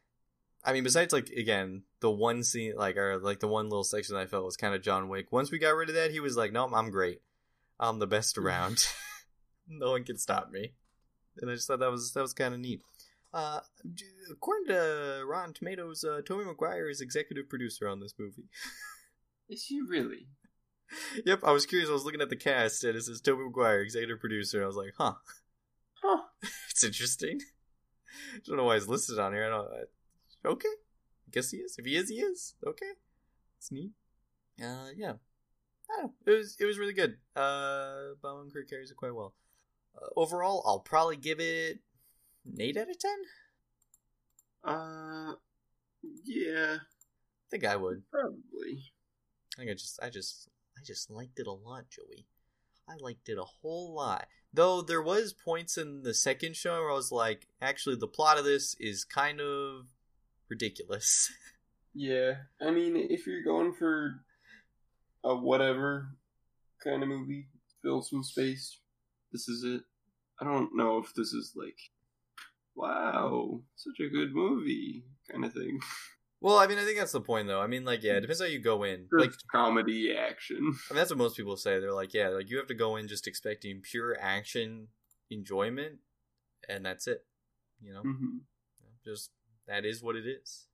I mean, besides like again the one scene, like or like the one little section I felt was kind of John Wick. Once we got rid of that, he was like, no, I'm great. I'm the best around. no one can stop me. and I just thought that was that was kind of neat. Uh, according to Rotten Tomatoes, uh, Tobey Maguire is executive producer on this movie. Is he really? yep, I was curious. I was looking at the cast, and it says Tobey Maguire, executive producer. I was like, huh, Huh. it's interesting. I don't know why he's listed on here. I don't. I, okay, guess he is. If he is, he is. Okay, it's neat. Uh, yeah. I don't know. It was it was really good. Uh, Bowen Kirk carries it quite well. Uh, overall, I'll probably give it eight out of ten. Uh, yeah, I think I would. probably. I think I just I just I just liked it a lot, Joey. I liked it a whole lot. Though there was points in the second show where I was like, actually the plot of this is kind of ridiculous. Yeah, I mean, if you're going for a whatever kind of movie, fill some space. This is it. I don't know if this is like, wow, such a good movie kind of thing. well, I mean, I think that's the point though. I mean, like, yeah, it depends how you go in. Like Like, comedy action. I mean, that's what most people say. They're like, yeah, like you have to go in just expecting pure action enjoyment, and that's it. You know, hmm just that is what it is.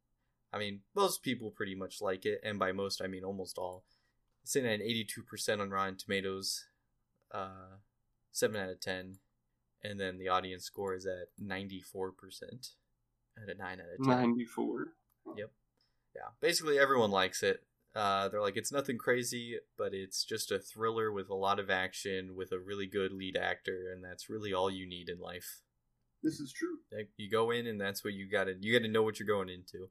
I mean, most people pretty much like it, and by most I mean almost all. It's in at eighty-two percent on Rotten Tomatoes, uh, seven out of ten, and then the audience score is at ninety-four percent, at a nine out of ten. 94. yep Yeah, basically everyone likes it. Uh, they're like, it's nothing crazy, but it's just a thriller with a lot of action, with a really good lead actor, and that's really all you need in life. This is true. Like, you go in, and that's what you gotta. You gotta know what you're going into,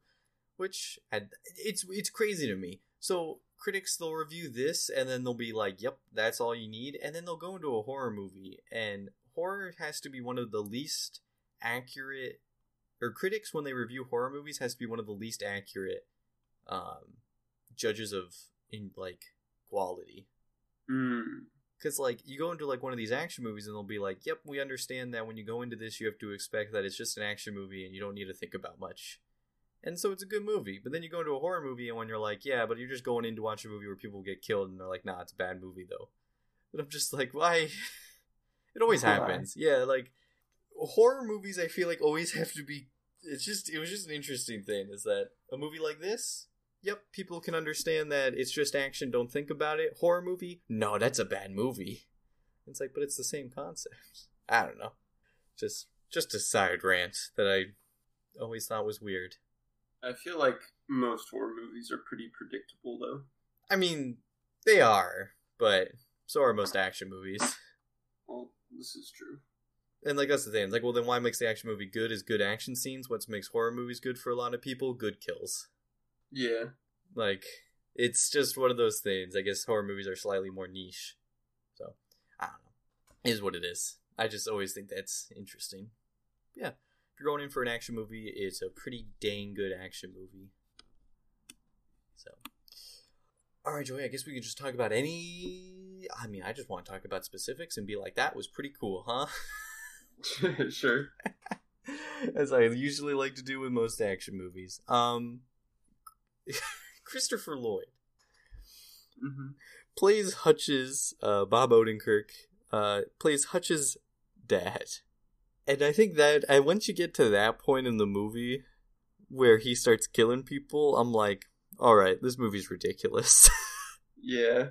which had, it's it's crazy to me. So critics they'll review this, and then they'll be like, "Yep, that's all you need," and then they'll go into a horror movie, and horror has to be one of the least accurate, or critics when they review horror movies has to be one of the least accurate um, judges of in like quality. Mm. because like you go into like one of these action movies and they'll be like yep we understand that when you go into this you have to expect that it's just an action movie and you don't need to think about much. And so it's a good movie. But then you go into a horror movie and when you're like yeah but you're just going in to watch a movie where people get killed and they're like nah it's a bad movie though. But i'm just like why it always Why? happens. Yeah like horror movies i feel like always have to be it's just it was just an interesting thing is that a movie like this yep people can understand that it's just action don't think about it. Horror movie? No that's a bad movie. It's like but it's the same concept. I don't know. Just just a side rant that i always thought was weird. I feel like most horror movies are pretty predictable, though. i mean they are but so are most action movies. Well, this is true. and like that's the thing like well then why makes the action movie good is good action scenes what makes horror movies good for a lot of people good kills Yeah. Like, it's just one of those things. I guess horror movies are slightly more niche. So, I don't know. It is what it is. I just always think that's interesting. Yeah. If you're going in for an action movie, it's a pretty dang good action movie. So. Alright, Joey, I guess we could just talk about any. I mean, I just want to talk about specifics and be like, that was pretty cool, huh? sure. As I usually like to do with most action movies. Um. Christopher Lloyd. hmm plays Hutch's uh, Bob Odenkirk uh, plays Hutch's dad, and I think that once you get to that point in the movie where he starts killing people, I'm like, all right, this movie's ridiculous. Yeah.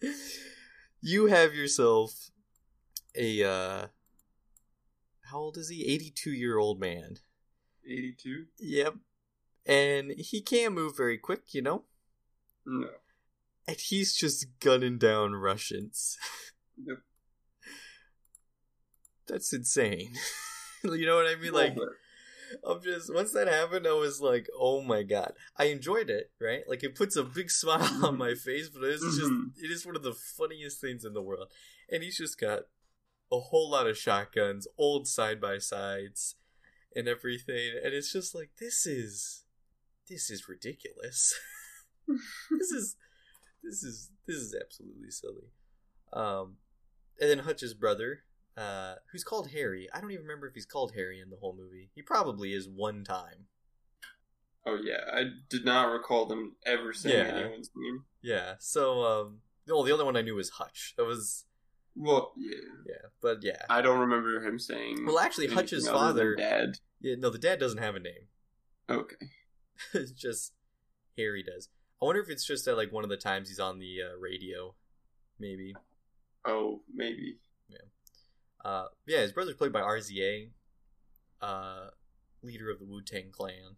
you have yourself a uh, how old is he? 82 year old man. 82? Yep, and he can't move very quick, you know, No. and he's just gunning down Russians. Yep. That's insane. you know what I mean? Like, I'm just once that happened, I was like, oh my god. I enjoyed it, right? Like it puts a big smile on my face, but it's just Mhm. it is one of the funniest things in the world. And he's just got a whole lot of shotguns, old side by sides, and everything. And it's just like this is this is ridiculous. this is this is this is absolutely silly. Um and then Hutch's brother, uh, who's called Harry. I don't even remember if he's called Harry in the whole movie. He probably is one time. oh, yeah. I did not recall them ever saying Yeah. anyone's name. Yeah. So, um, well, the only one I knew was Hutch. That was Well, yeah. Yeah, but yeah. I don't remember him saying. Well, actually, Hutch's father- Dad. Yeah, no, the dad doesn't have a name. Okay. it's just Harry does. I wonder if it's just at like one of the times he's on the uh, radio, maybe. Oh, maybe. Uh, yeah, his brother's played by RZA, uh, leader of the Wu Tang Clan.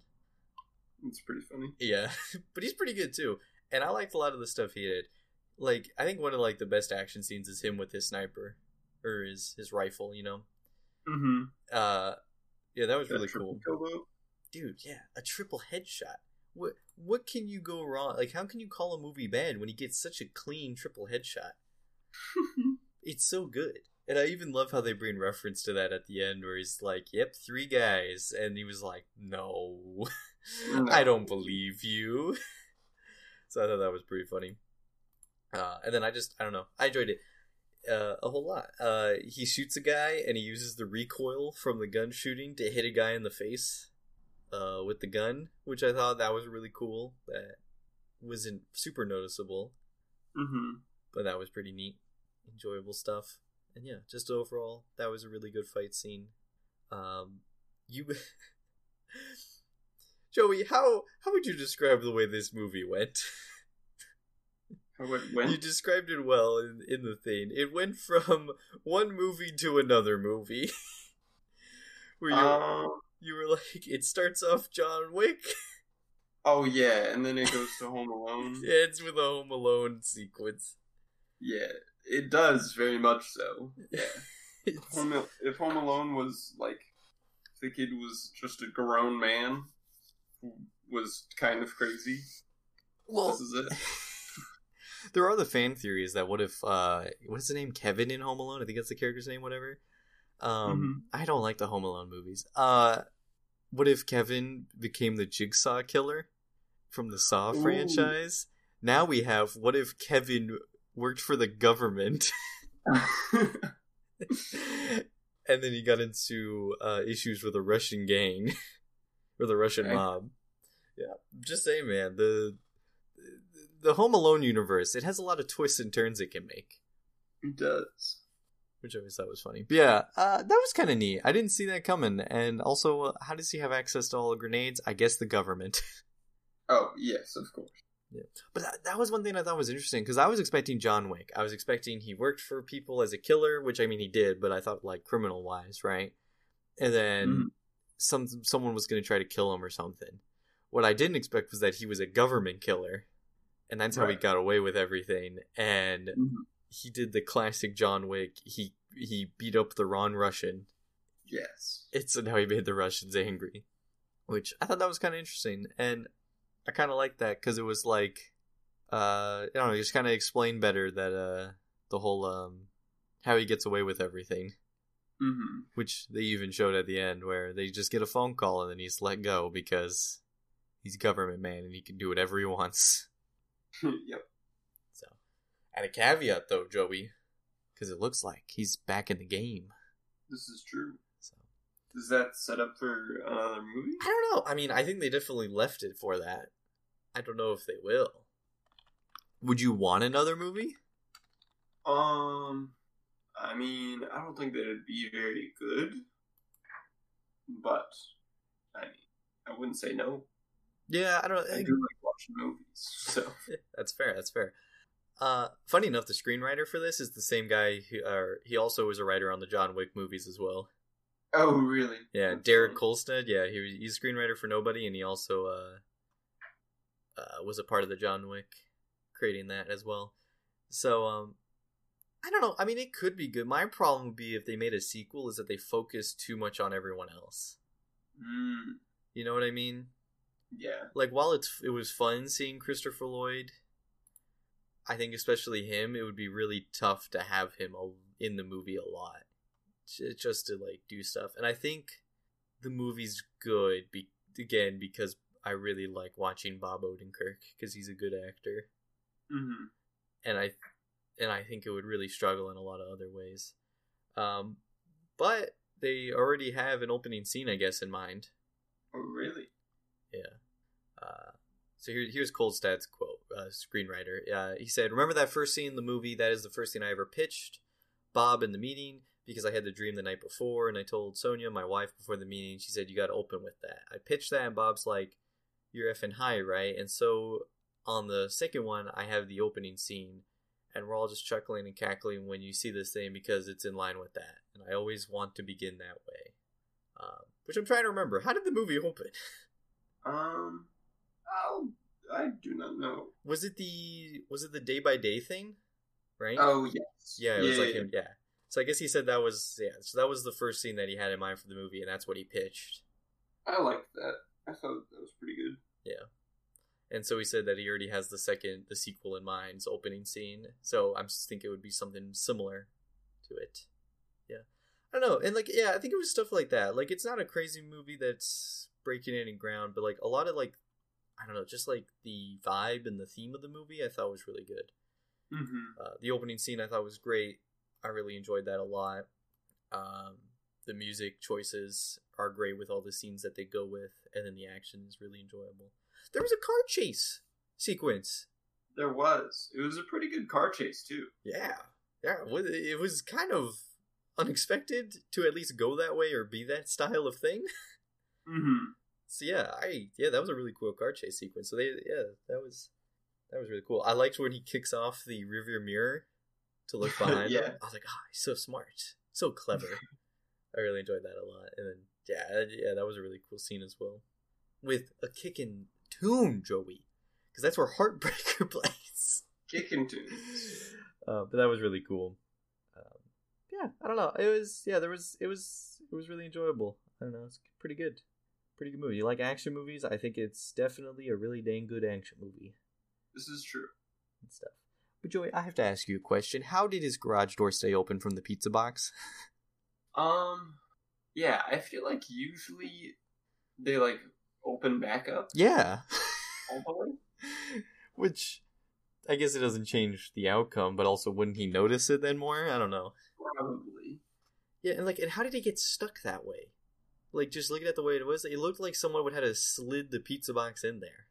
It's pretty funny. Yeah, but he's pretty good too, and I liked a lot of the stuff he did. Like, I think one of like the best action scenes is him with his sniper or his his rifle. You know, Mm-hmm. uh, yeah, that was really cool. Combo. dude yeah a triple headshot what what can you go wrong like how can you call a movie bad when he gets such a clean triple headshot it's so good and i even love how they bring reference to that at the end where he's like yep three guys and he was like no i don't believe you so i thought that was pretty funny uh, and then i just i don't know i enjoyed it uh, a whole lot. Uh, he shoots a guy and he uses the recoil from the gun shooting to hit a guy in the face uh, with the gun, which I thought that was really cool. That wasn't super noticeable, Mm-hmm. but that was pretty neat, enjoyable stuff. And yeah, just overall, that was a really good fight scene. Um, you, Joey, how how would you describe the way this movie went? How it went? You described it well in, in the thing. It went from one movie to another movie. Where you Uh, you were like, it starts off John Wick, oh yeah, and then it goes to Home Alone. it ends with a Home Alone sequence. Yeah, it does very much so. Yeah. Home, if Home Alone was like, if the kid was just a grown man who was kind of crazy, well, this is it. there are the fan theories that what if uh what is the name Kevin in Home Alone? I think that's the character's name, whatever. Um I don't like the Home Alone movies. Uh what if Kevin became the jigsaw killer from the Saw Ooh. franchise? Now we have what if Kevin worked for the government and then he got into uh issues with a Russian gang or the Russian Okay. mob. Yeah. Just say, man, the the Home Alone universe, it has a lot of twists and turns it can make, it does. which I always thought was funny. But yeah, uh, that was kind of neat. I didn't see that coming. And also, uh, how does he have access to all the grenades? I guess the government. Oh yes, of course. But that, that was one thing I thought was interesting because I was expecting John Wick. I was expecting he worked for people as a killer, which I mean he did, but I thought like criminal wise, right? And then Mhm. some someone was going to try to kill him or something. What I didn't expect was that he was a government killer, and that's how he got away with everything. And Mhm. he did the classic John Wick. He he beat up the Ron Russian. Yes. It's and how he made the Russians angry, which I thought that was kind of interesting, and I kind of like that because it was like, uh, I don't know, just kind of explained better that uh the whole um how he gets away with everything, Mm-hmm. which they even showed at the end where they just get a phone call and then he's let go because he's government man and he can do whatever he wants. yep. So, and a caveat though, Joey, because it looks like he's back in the game. This is true. So Is that set up for another movie? I don't know. I mean, I think they definitely left it for that. I don't know if they will. Would you want another movie? Um, I mean, I don't think that it'd be very good, but I mean, I wouldn't say no. Yeah, I don't. I do like watching movies, so That's fair. That's fair. Uh, funny enough, the screenwriter for this is the same guy. Who, uh, he also was a writer on the John Wick movies as well. oh really? Yeah, That's Derek funny. Kolstad. Yeah, he was, he's a screenwriter for Nobody, and he also uh, uh, was a part of the John Wick, creating that as well. So, um, I don't know. I mean, it could be good. My problem would be if they made a sequel, is that they focus too much on everyone else. Mm, You know what I mean? yeah. Like, while it's it was fun seeing Christopher Lloyd, I think especially him, it would be really tough to have him in the movie a lot, just to like do stuff. And I think the movie's good be- again because I really like watching Bob Odenkirk because he's a good actor, Mm-hmm. and I and I think it would really struggle in a lot of other ways. Um, but they already have an opening scene, I guess, in mind. Oh really? Yeah. Uh, so here, here's Kolstad's quote, uh, screenwriter. Uh, he said, "Remember that first scene in the movie? That is the first scene I ever pitched. Bob in the meeting because I had the dream the night before, and I told Sonia, my wife, before the meeting. She said you got to open with that. I pitched that, and Bob's like, "You're effing high, right?" And so on the second one, I have the opening scene, and we're all just chuckling and cackling when you see this thing because it's in line with that. And I always want to begin that way. Um, which I'm trying to remember. How did the movie open? Um, I'll, I do not know. Was it the was it the day by day thing? Right? Oh yes, yeah, it was like him. Yeah. So I guess he said that was yeah. So that was the first scene that he had in mind for the movie, and that's what he pitched. I like that. I thought that was pretty good. Yeah. And so he said that he already has the second, the sequel in mind's opening scene. So I'm just thinking it would be something similar to it. Yeah. I don't know. And like, yeah, I think it was stuff like that. Like, it's not a crazy movie that's breaking any ground, but like a lot of like, I don't know, just like the vibe and the theme of the movie, I thought was really good. Mm-hmm. Uh, the opening scene I thought was great. I really enjoyed that a lot. Um, the music choices are great with all the scenes that they go with, and then the action is really enjoyable. There was a car chase sequence. There was. It was a pretty good car chase too. Yeah, yeah. It was kind of unexpected to at least go that way or be that style of thing. Mm-hmm. So yeah, I yeah, that was a really cool car chase sequence. So they yeah, that was that was really cool. I liked when he kicks off the rearview mirror to look behind Yeah. him. I was like, oh, he's so smart, so clever. I really enjoyed that a lot. And then yeah, yeah, that was a really cool scene as well, with a kicking tune, Joey, because that's where Heartbreaker plays. Kicking tunes. Uh, but that was really cool. Um, yeah, I don't know. It was yeah, there was it was it was really enjoyable. I don't know, it's pretty good, pretty good movie. You like action movies? I think it's definitely a really dang good action movie This is true. and stuff. But Joey, I have to ask you a question. How did his garage door stay open from the pizza box? Um, yeah, I feel like usually they like open back up yeah, which I guess it doesn't change the outcome, but also wouldn't he notice it then more? I don't know. Probably. Yeah, and like, and how did he get stuck that way? Like, just looking at the way it was, it looked like someone would have to slid the pizza box in there.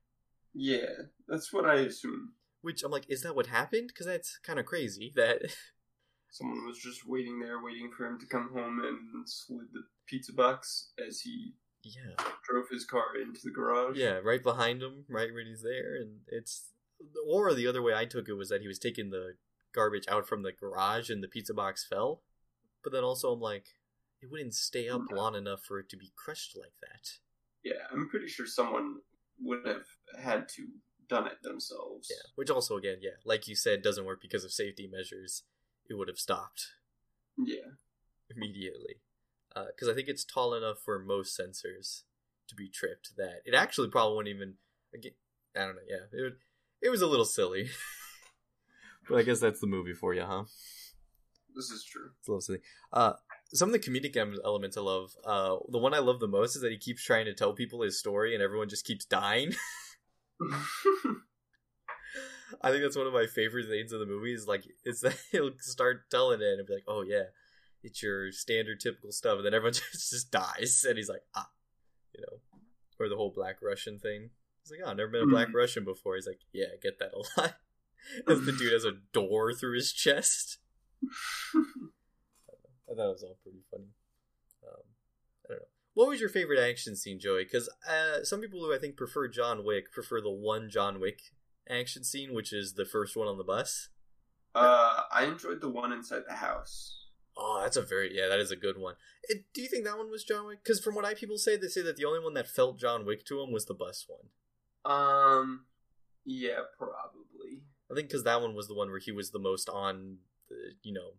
Yeah, that's what I assume. Which I'm like, is that what happened? Because that's kind of crazy. That Someone was just waiting there, waiting for him to come home and slid the pizza box as he yeah, drove his car into the garage. yeah, right behind him, right when he's there, and it's or the other way I took it was that he was taking the garbage out from the garage and the pizza box fell. But then also I'm like, it wouldn't stay up long enough for it to be crushed like that. Yeah, I'm pretty sure someone would have had to done it themselves. Yeah, which also again, yeah, like you said, doesn't work because of safety measures. It would have stopped Yeah. immediately because I think it's tall enough for most sensors to be tripped that it actually probably wouldn't even. Again, I don't know. Yeah, it would, it was a little silly, but I guess that's the movie for you, huh? This is true. It's a little silly. Uh, some of the comedic elements I love. Uh, the one I love the most is that he keeps trying to tell people his story, and everyone just keeps dying. I think that's one of my favorite things in the movie. Is like, is that he'll start telling it and be like, "Oh yeah, it's your standard typical stuff," and then everyone just just dies, and he's like, "Ah," you know, or the whole Black Russian thing. He's like, "Oh, I've never been a Black Mhm. Russian before." He's like, "Yeah, I get that a lot." As the dude has a door through his chest. I thought it was all pretty funny. Um, I don't know. What was your favorite action scene, Joey? Because uh, some people who I think prefer John Wick prefer the one John Wick action scene, which is the first one on the bus. uh, I enjoyed the one inside the house. Oh, that's a very yeah, that is a good one. It, do you think that one was John Wick? Because from what I people say, they say that the only one that felt John Wick to him was the bus one. Um, yeah, probably. I think because that one was the one where he was the most on, the, you know,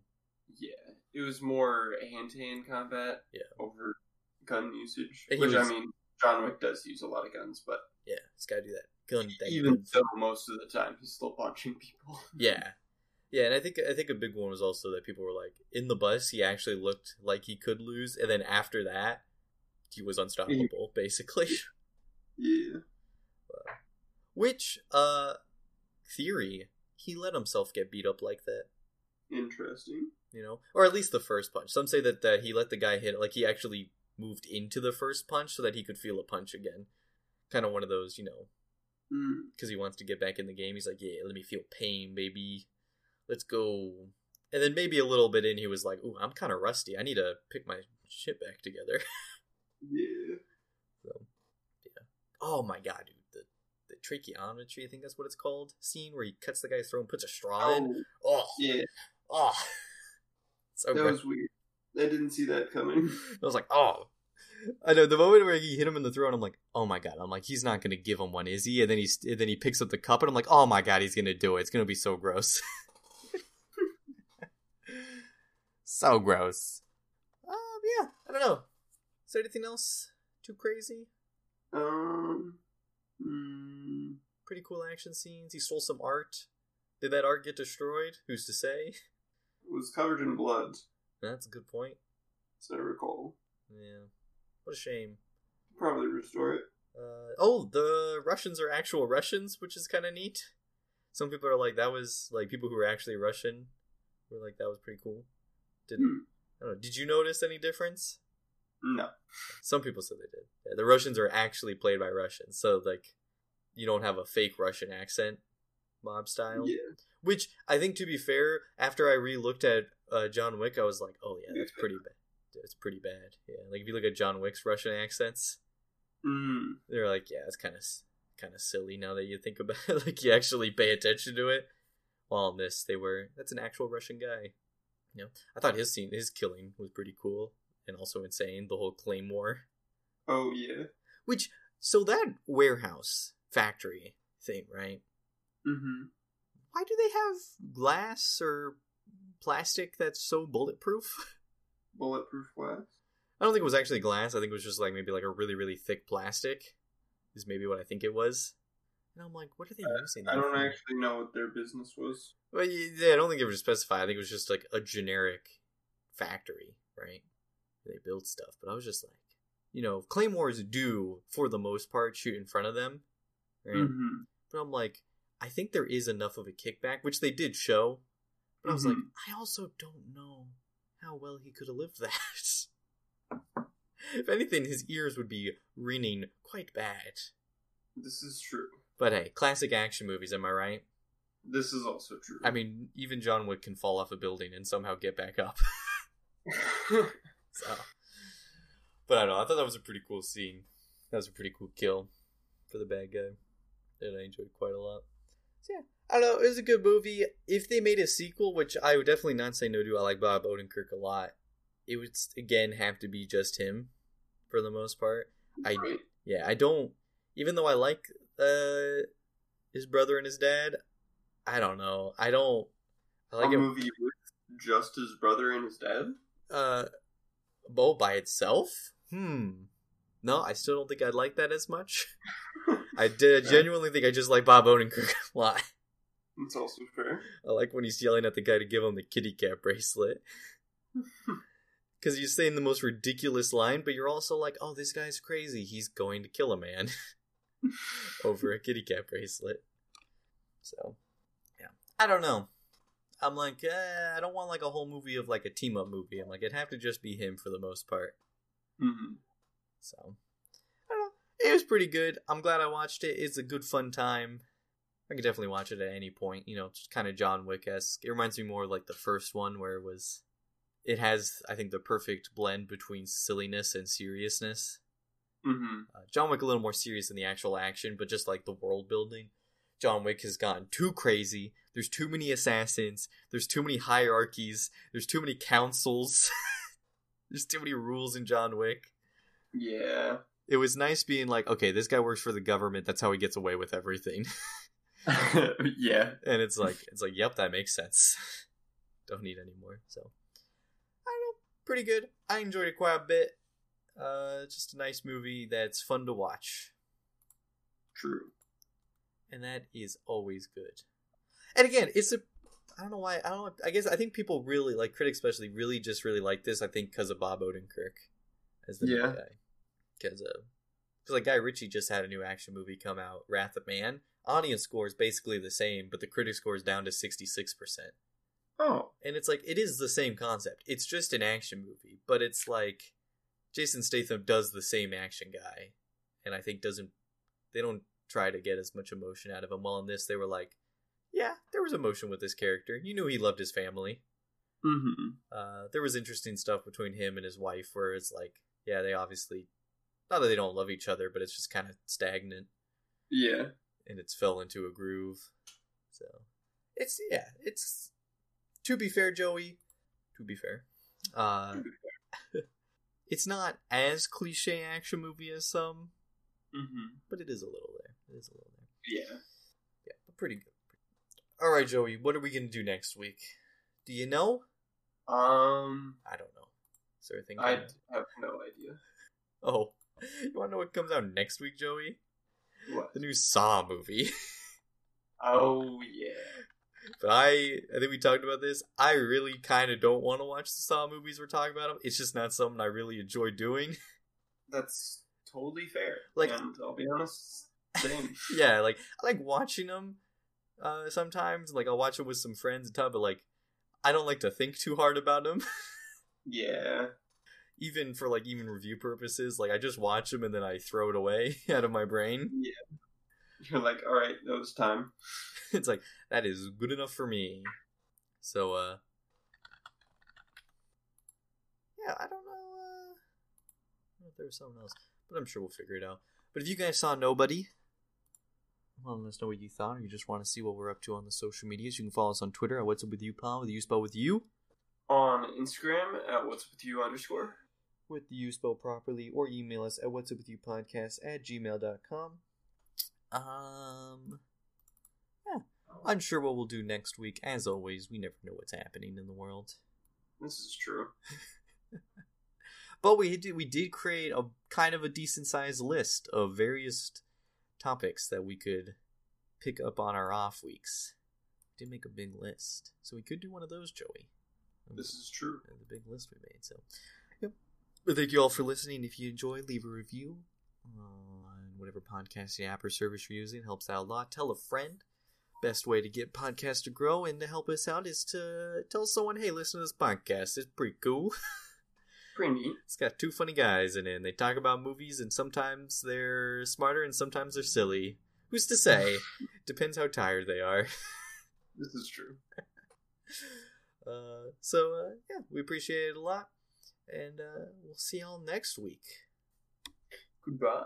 Yeah, it was more hand-to-hand combat. Yeah. over gun usage. Which was- I mean, John Wick does use a lot of guns, but yeah, he's got to do that That even so, most of the time he's still punching people. Yeah. Yeah, and I think I think a big one was also that people were like, in the bus, he actually looked like he could lose, and then after that, he was unstoppable, basically. yeah. Which, uh, theory, he let himself get beat up like that, Interesting. you know, or at least the first punch. Some say that that he let the guy hit, like he actually moved into the first punch so that he could feel a punch again. Kind of one of those, you know, Mm. because he wants to get back in the game. He's like, yeah, let me feel pain, baby. Let's go And then maybe a little bit in, he was like, "Ooh, I'm kind of rusty. I need to pick my shit back together." Yeah. so, yeah. Oh my god, dude, the the tracheometry, I think that's what it's called. Scene where he cuts the guy's throat and puts a straw in. Oh, Oh, yeah. oh, so That was weird. I didn't see that coming. I was like, oh. I know the moment where he hit him in the throat. I'm like, oh my god. I'm like, he's not gonna give him one, is he? And then he's and then he picks up the cup, and I'm like, oh my god, he's gonna do it. It's gonna be so gross. so gross. Um, yeah, I don't know. Is there anything else too crazy? Um. mm, Pretty cool action scenes. He stole some art. Did that art get destroyed? Who's to say? It was covered in blood, That's a good point. as I recall. Yeah. What a shame. Probably restore it. Uh, oh, the Russians are actual Russians, which is kind of neat. Some people are like, that was like people who were actually Russian were like, that was pretty cool. Did Hmm. I don't know? Did you notice any difference? No. Some people said they did. Yeah, the Russians are actually played by Russians, so like, you don't have a fake Russian accent, mob style. Yeah. Which I think, to be fair, after I re-looked at uh, John Wick, I was like, oh yeah, that's pretty bad. It's pretty bad. Yeah, like if you look at John Wick's Russian accents, Mm. they're like, yeah, it's kind of kind of silly now that you think about it. like you actually pay attention to it. While in this, they were that's an actual Russian guy. You know, I thought his scene, his killing was pretty cool and also insane. The whole claymore, Oh yeah. which so that warehouse factory thing, right? Mm-hmm. Why do they have glass or plastic that's so bulletproof? Bulletproof glass. I don't think it was actually glass. I think it was just like maybe like a really really thick plastic. Is maybe what I think it was. And I'm like, what are they using? I don't for? actually know what their business was. Well, yeah, I don't think it was specified. I think it was just like a generic factory, right? They build stuff, but I was just like, you know, claymores do for the most part shoot in front of them, right? Mm-hmm. But I'm like, I think there is enough of a kickback, which they did show. But I was like, Mhm. I also don't know how well he could have lived that. if anything, his ears would be ringing quite bad. This is true. But hey, classic action movies, am I right? This is also true. I mean, even John Wick can fall off a building and somehow get back up. So, but I don't know. I thought that was a pretty cool scene. That was a pretty cool kill for the bad guy, and I enjoyed quite a lot. So yeah, I don't know. It was a good movie. If they made a sequel, which I would definitely not say no to, I like Bob Odenkirk a lot. It would again have to be just him, for the most part. I yeah, I don't. Even though I like uh his brother and his dad, I don't know. I don't. I like a it. movie with just his brother and his dad. Uh, Bo by itself? Hmm. No, I still don't think I'd like that as much. I did genuinely think I just like Bob Odenkirk a lot. That's also fair. I like when he's yelling at the guy to give him the kitty cat bracelet. Because he's saying the most ridiculous line, but you're also like, oh, this guy's crazy. He's going to kill a man over a kitty cat bracelet. So, yeah. I don't know. I'm like, eh, I don't want like a whole movie of like a team up movie. I'm like, it'd have to just be him for the most part. hmm So, I don't know. It was pretty good. I'm glad I watched it. It's a good fun time. I could definitely watch it at any point. You know, just kind of John Wick esque. It reminds me more of like the first one where it was. It has, I think, the perfect blend between silliness and seriousness. hmm Uh, John Wick a little more serious than the actual action, but just like the world building. John Wick has gotten too crazy. There's too many assassins. There's too many hierarchies. There's too many councils. There's too many rules in John Wick Yeah. it was nice being like, okay, this guy works for the government. That's how he gets away with everything. yeah. and it's like, it's like, yep, that makes sense. Don't need any more. So, I don't know, pretty good. I enjoyed it quite a bit. Uh, just a nice movie that's fun to watch, True. and that is always good. And again, it's a, I don't know why. I don't. I guess I think people really like critics, especially, really just really like this. I think because of Bob Odenkirk as the Yeah. guy. Because uh, because like Guy Ritchie just had a new action movie come out, Wrath of Man. Audience score is basically the same, but the critic score is down to sixty six percent. Oh. And it's like it is the same concept. It's just an action movie, but it's like Jason Statham does the same action guy, and I think doesn't they don't try to get as much emotion out of him. While in this, they were like, yeah, there was emotion with this character. You knew he loved his family. Mm-hmm. Uh, there was interesting stuff between him and his wife where it's like, yeah, they obviously, not that they don't love each other, but it's just kind of stagnant Yeah. And it's fell into a groove. So it's yeah, it's to be fair, Joey. To be fair, uh, it's not as cliche action movie as some, Mm-hmm. but it is a little there. It is a little there. Yeah. Yeah, but pretty good. All right, Joey, what are we gonna do next week? Do you know? Um, I don't know. Is there a thing? I have no idea. Oh, you want to know what comes out next week, Joey? What? The new Saw movie. Oh yeah. But I, I think we talked about this. I really kind of don't want to watch the Saw movies. We're talking about them. It's just not something I really enjoy doing. That's totally fair. Like- and I'll be honest, same. yeah, like I like watching them. Uh, sometimes, like I'll watch them with some friends and stuff, but like I don't like to think too hard about them. yeah. Even for like even review purposes, like I just watch them and then I throw it away out of my brain. Yeah. You're like, all right, that was time. it's like that is good enough for me. So uh Yeah, I don't know uh I don't know if there was something else. But I'm sure we'll figure it out. But if you guys saw nobody, well, let us know what you thought, or you just want to see what we're up to on the social medias. You can follow us on Twitter at What's Up With You Pod with you spelled with you, On Instagram at what's Up with you underscore. With the you spelled properly, or email us at What's Up With You Podcast at gmail.com. Um Yeah. Unsure what we'll do next week. As always, we never know what's happening in the world. This is true. But we did we did create a kind of a decent sized list of various topics that we could pick up on our off weeks. We did make a big list, so we could do one of those, Joey. This is true. the big list we made. So. But thank you all for listening. If you enjoy, leave a review on whatever podcasting app or service you're using. It helps out a lot. Tell a friend. Best way to get podcasts to grow and to help us out is to tell someone, hey, listen to this podcast. It's pretty cool. Pretty neat. It's got two funny guys in it. And they talk about movies, and sometimes they're smarter, and sometimes they're silly. Who's to say? Depends how tired they are. This is true. Uh, so uh, yeah, we appreciate it a lot, and uh, we'll see y'all next week. Goodbye.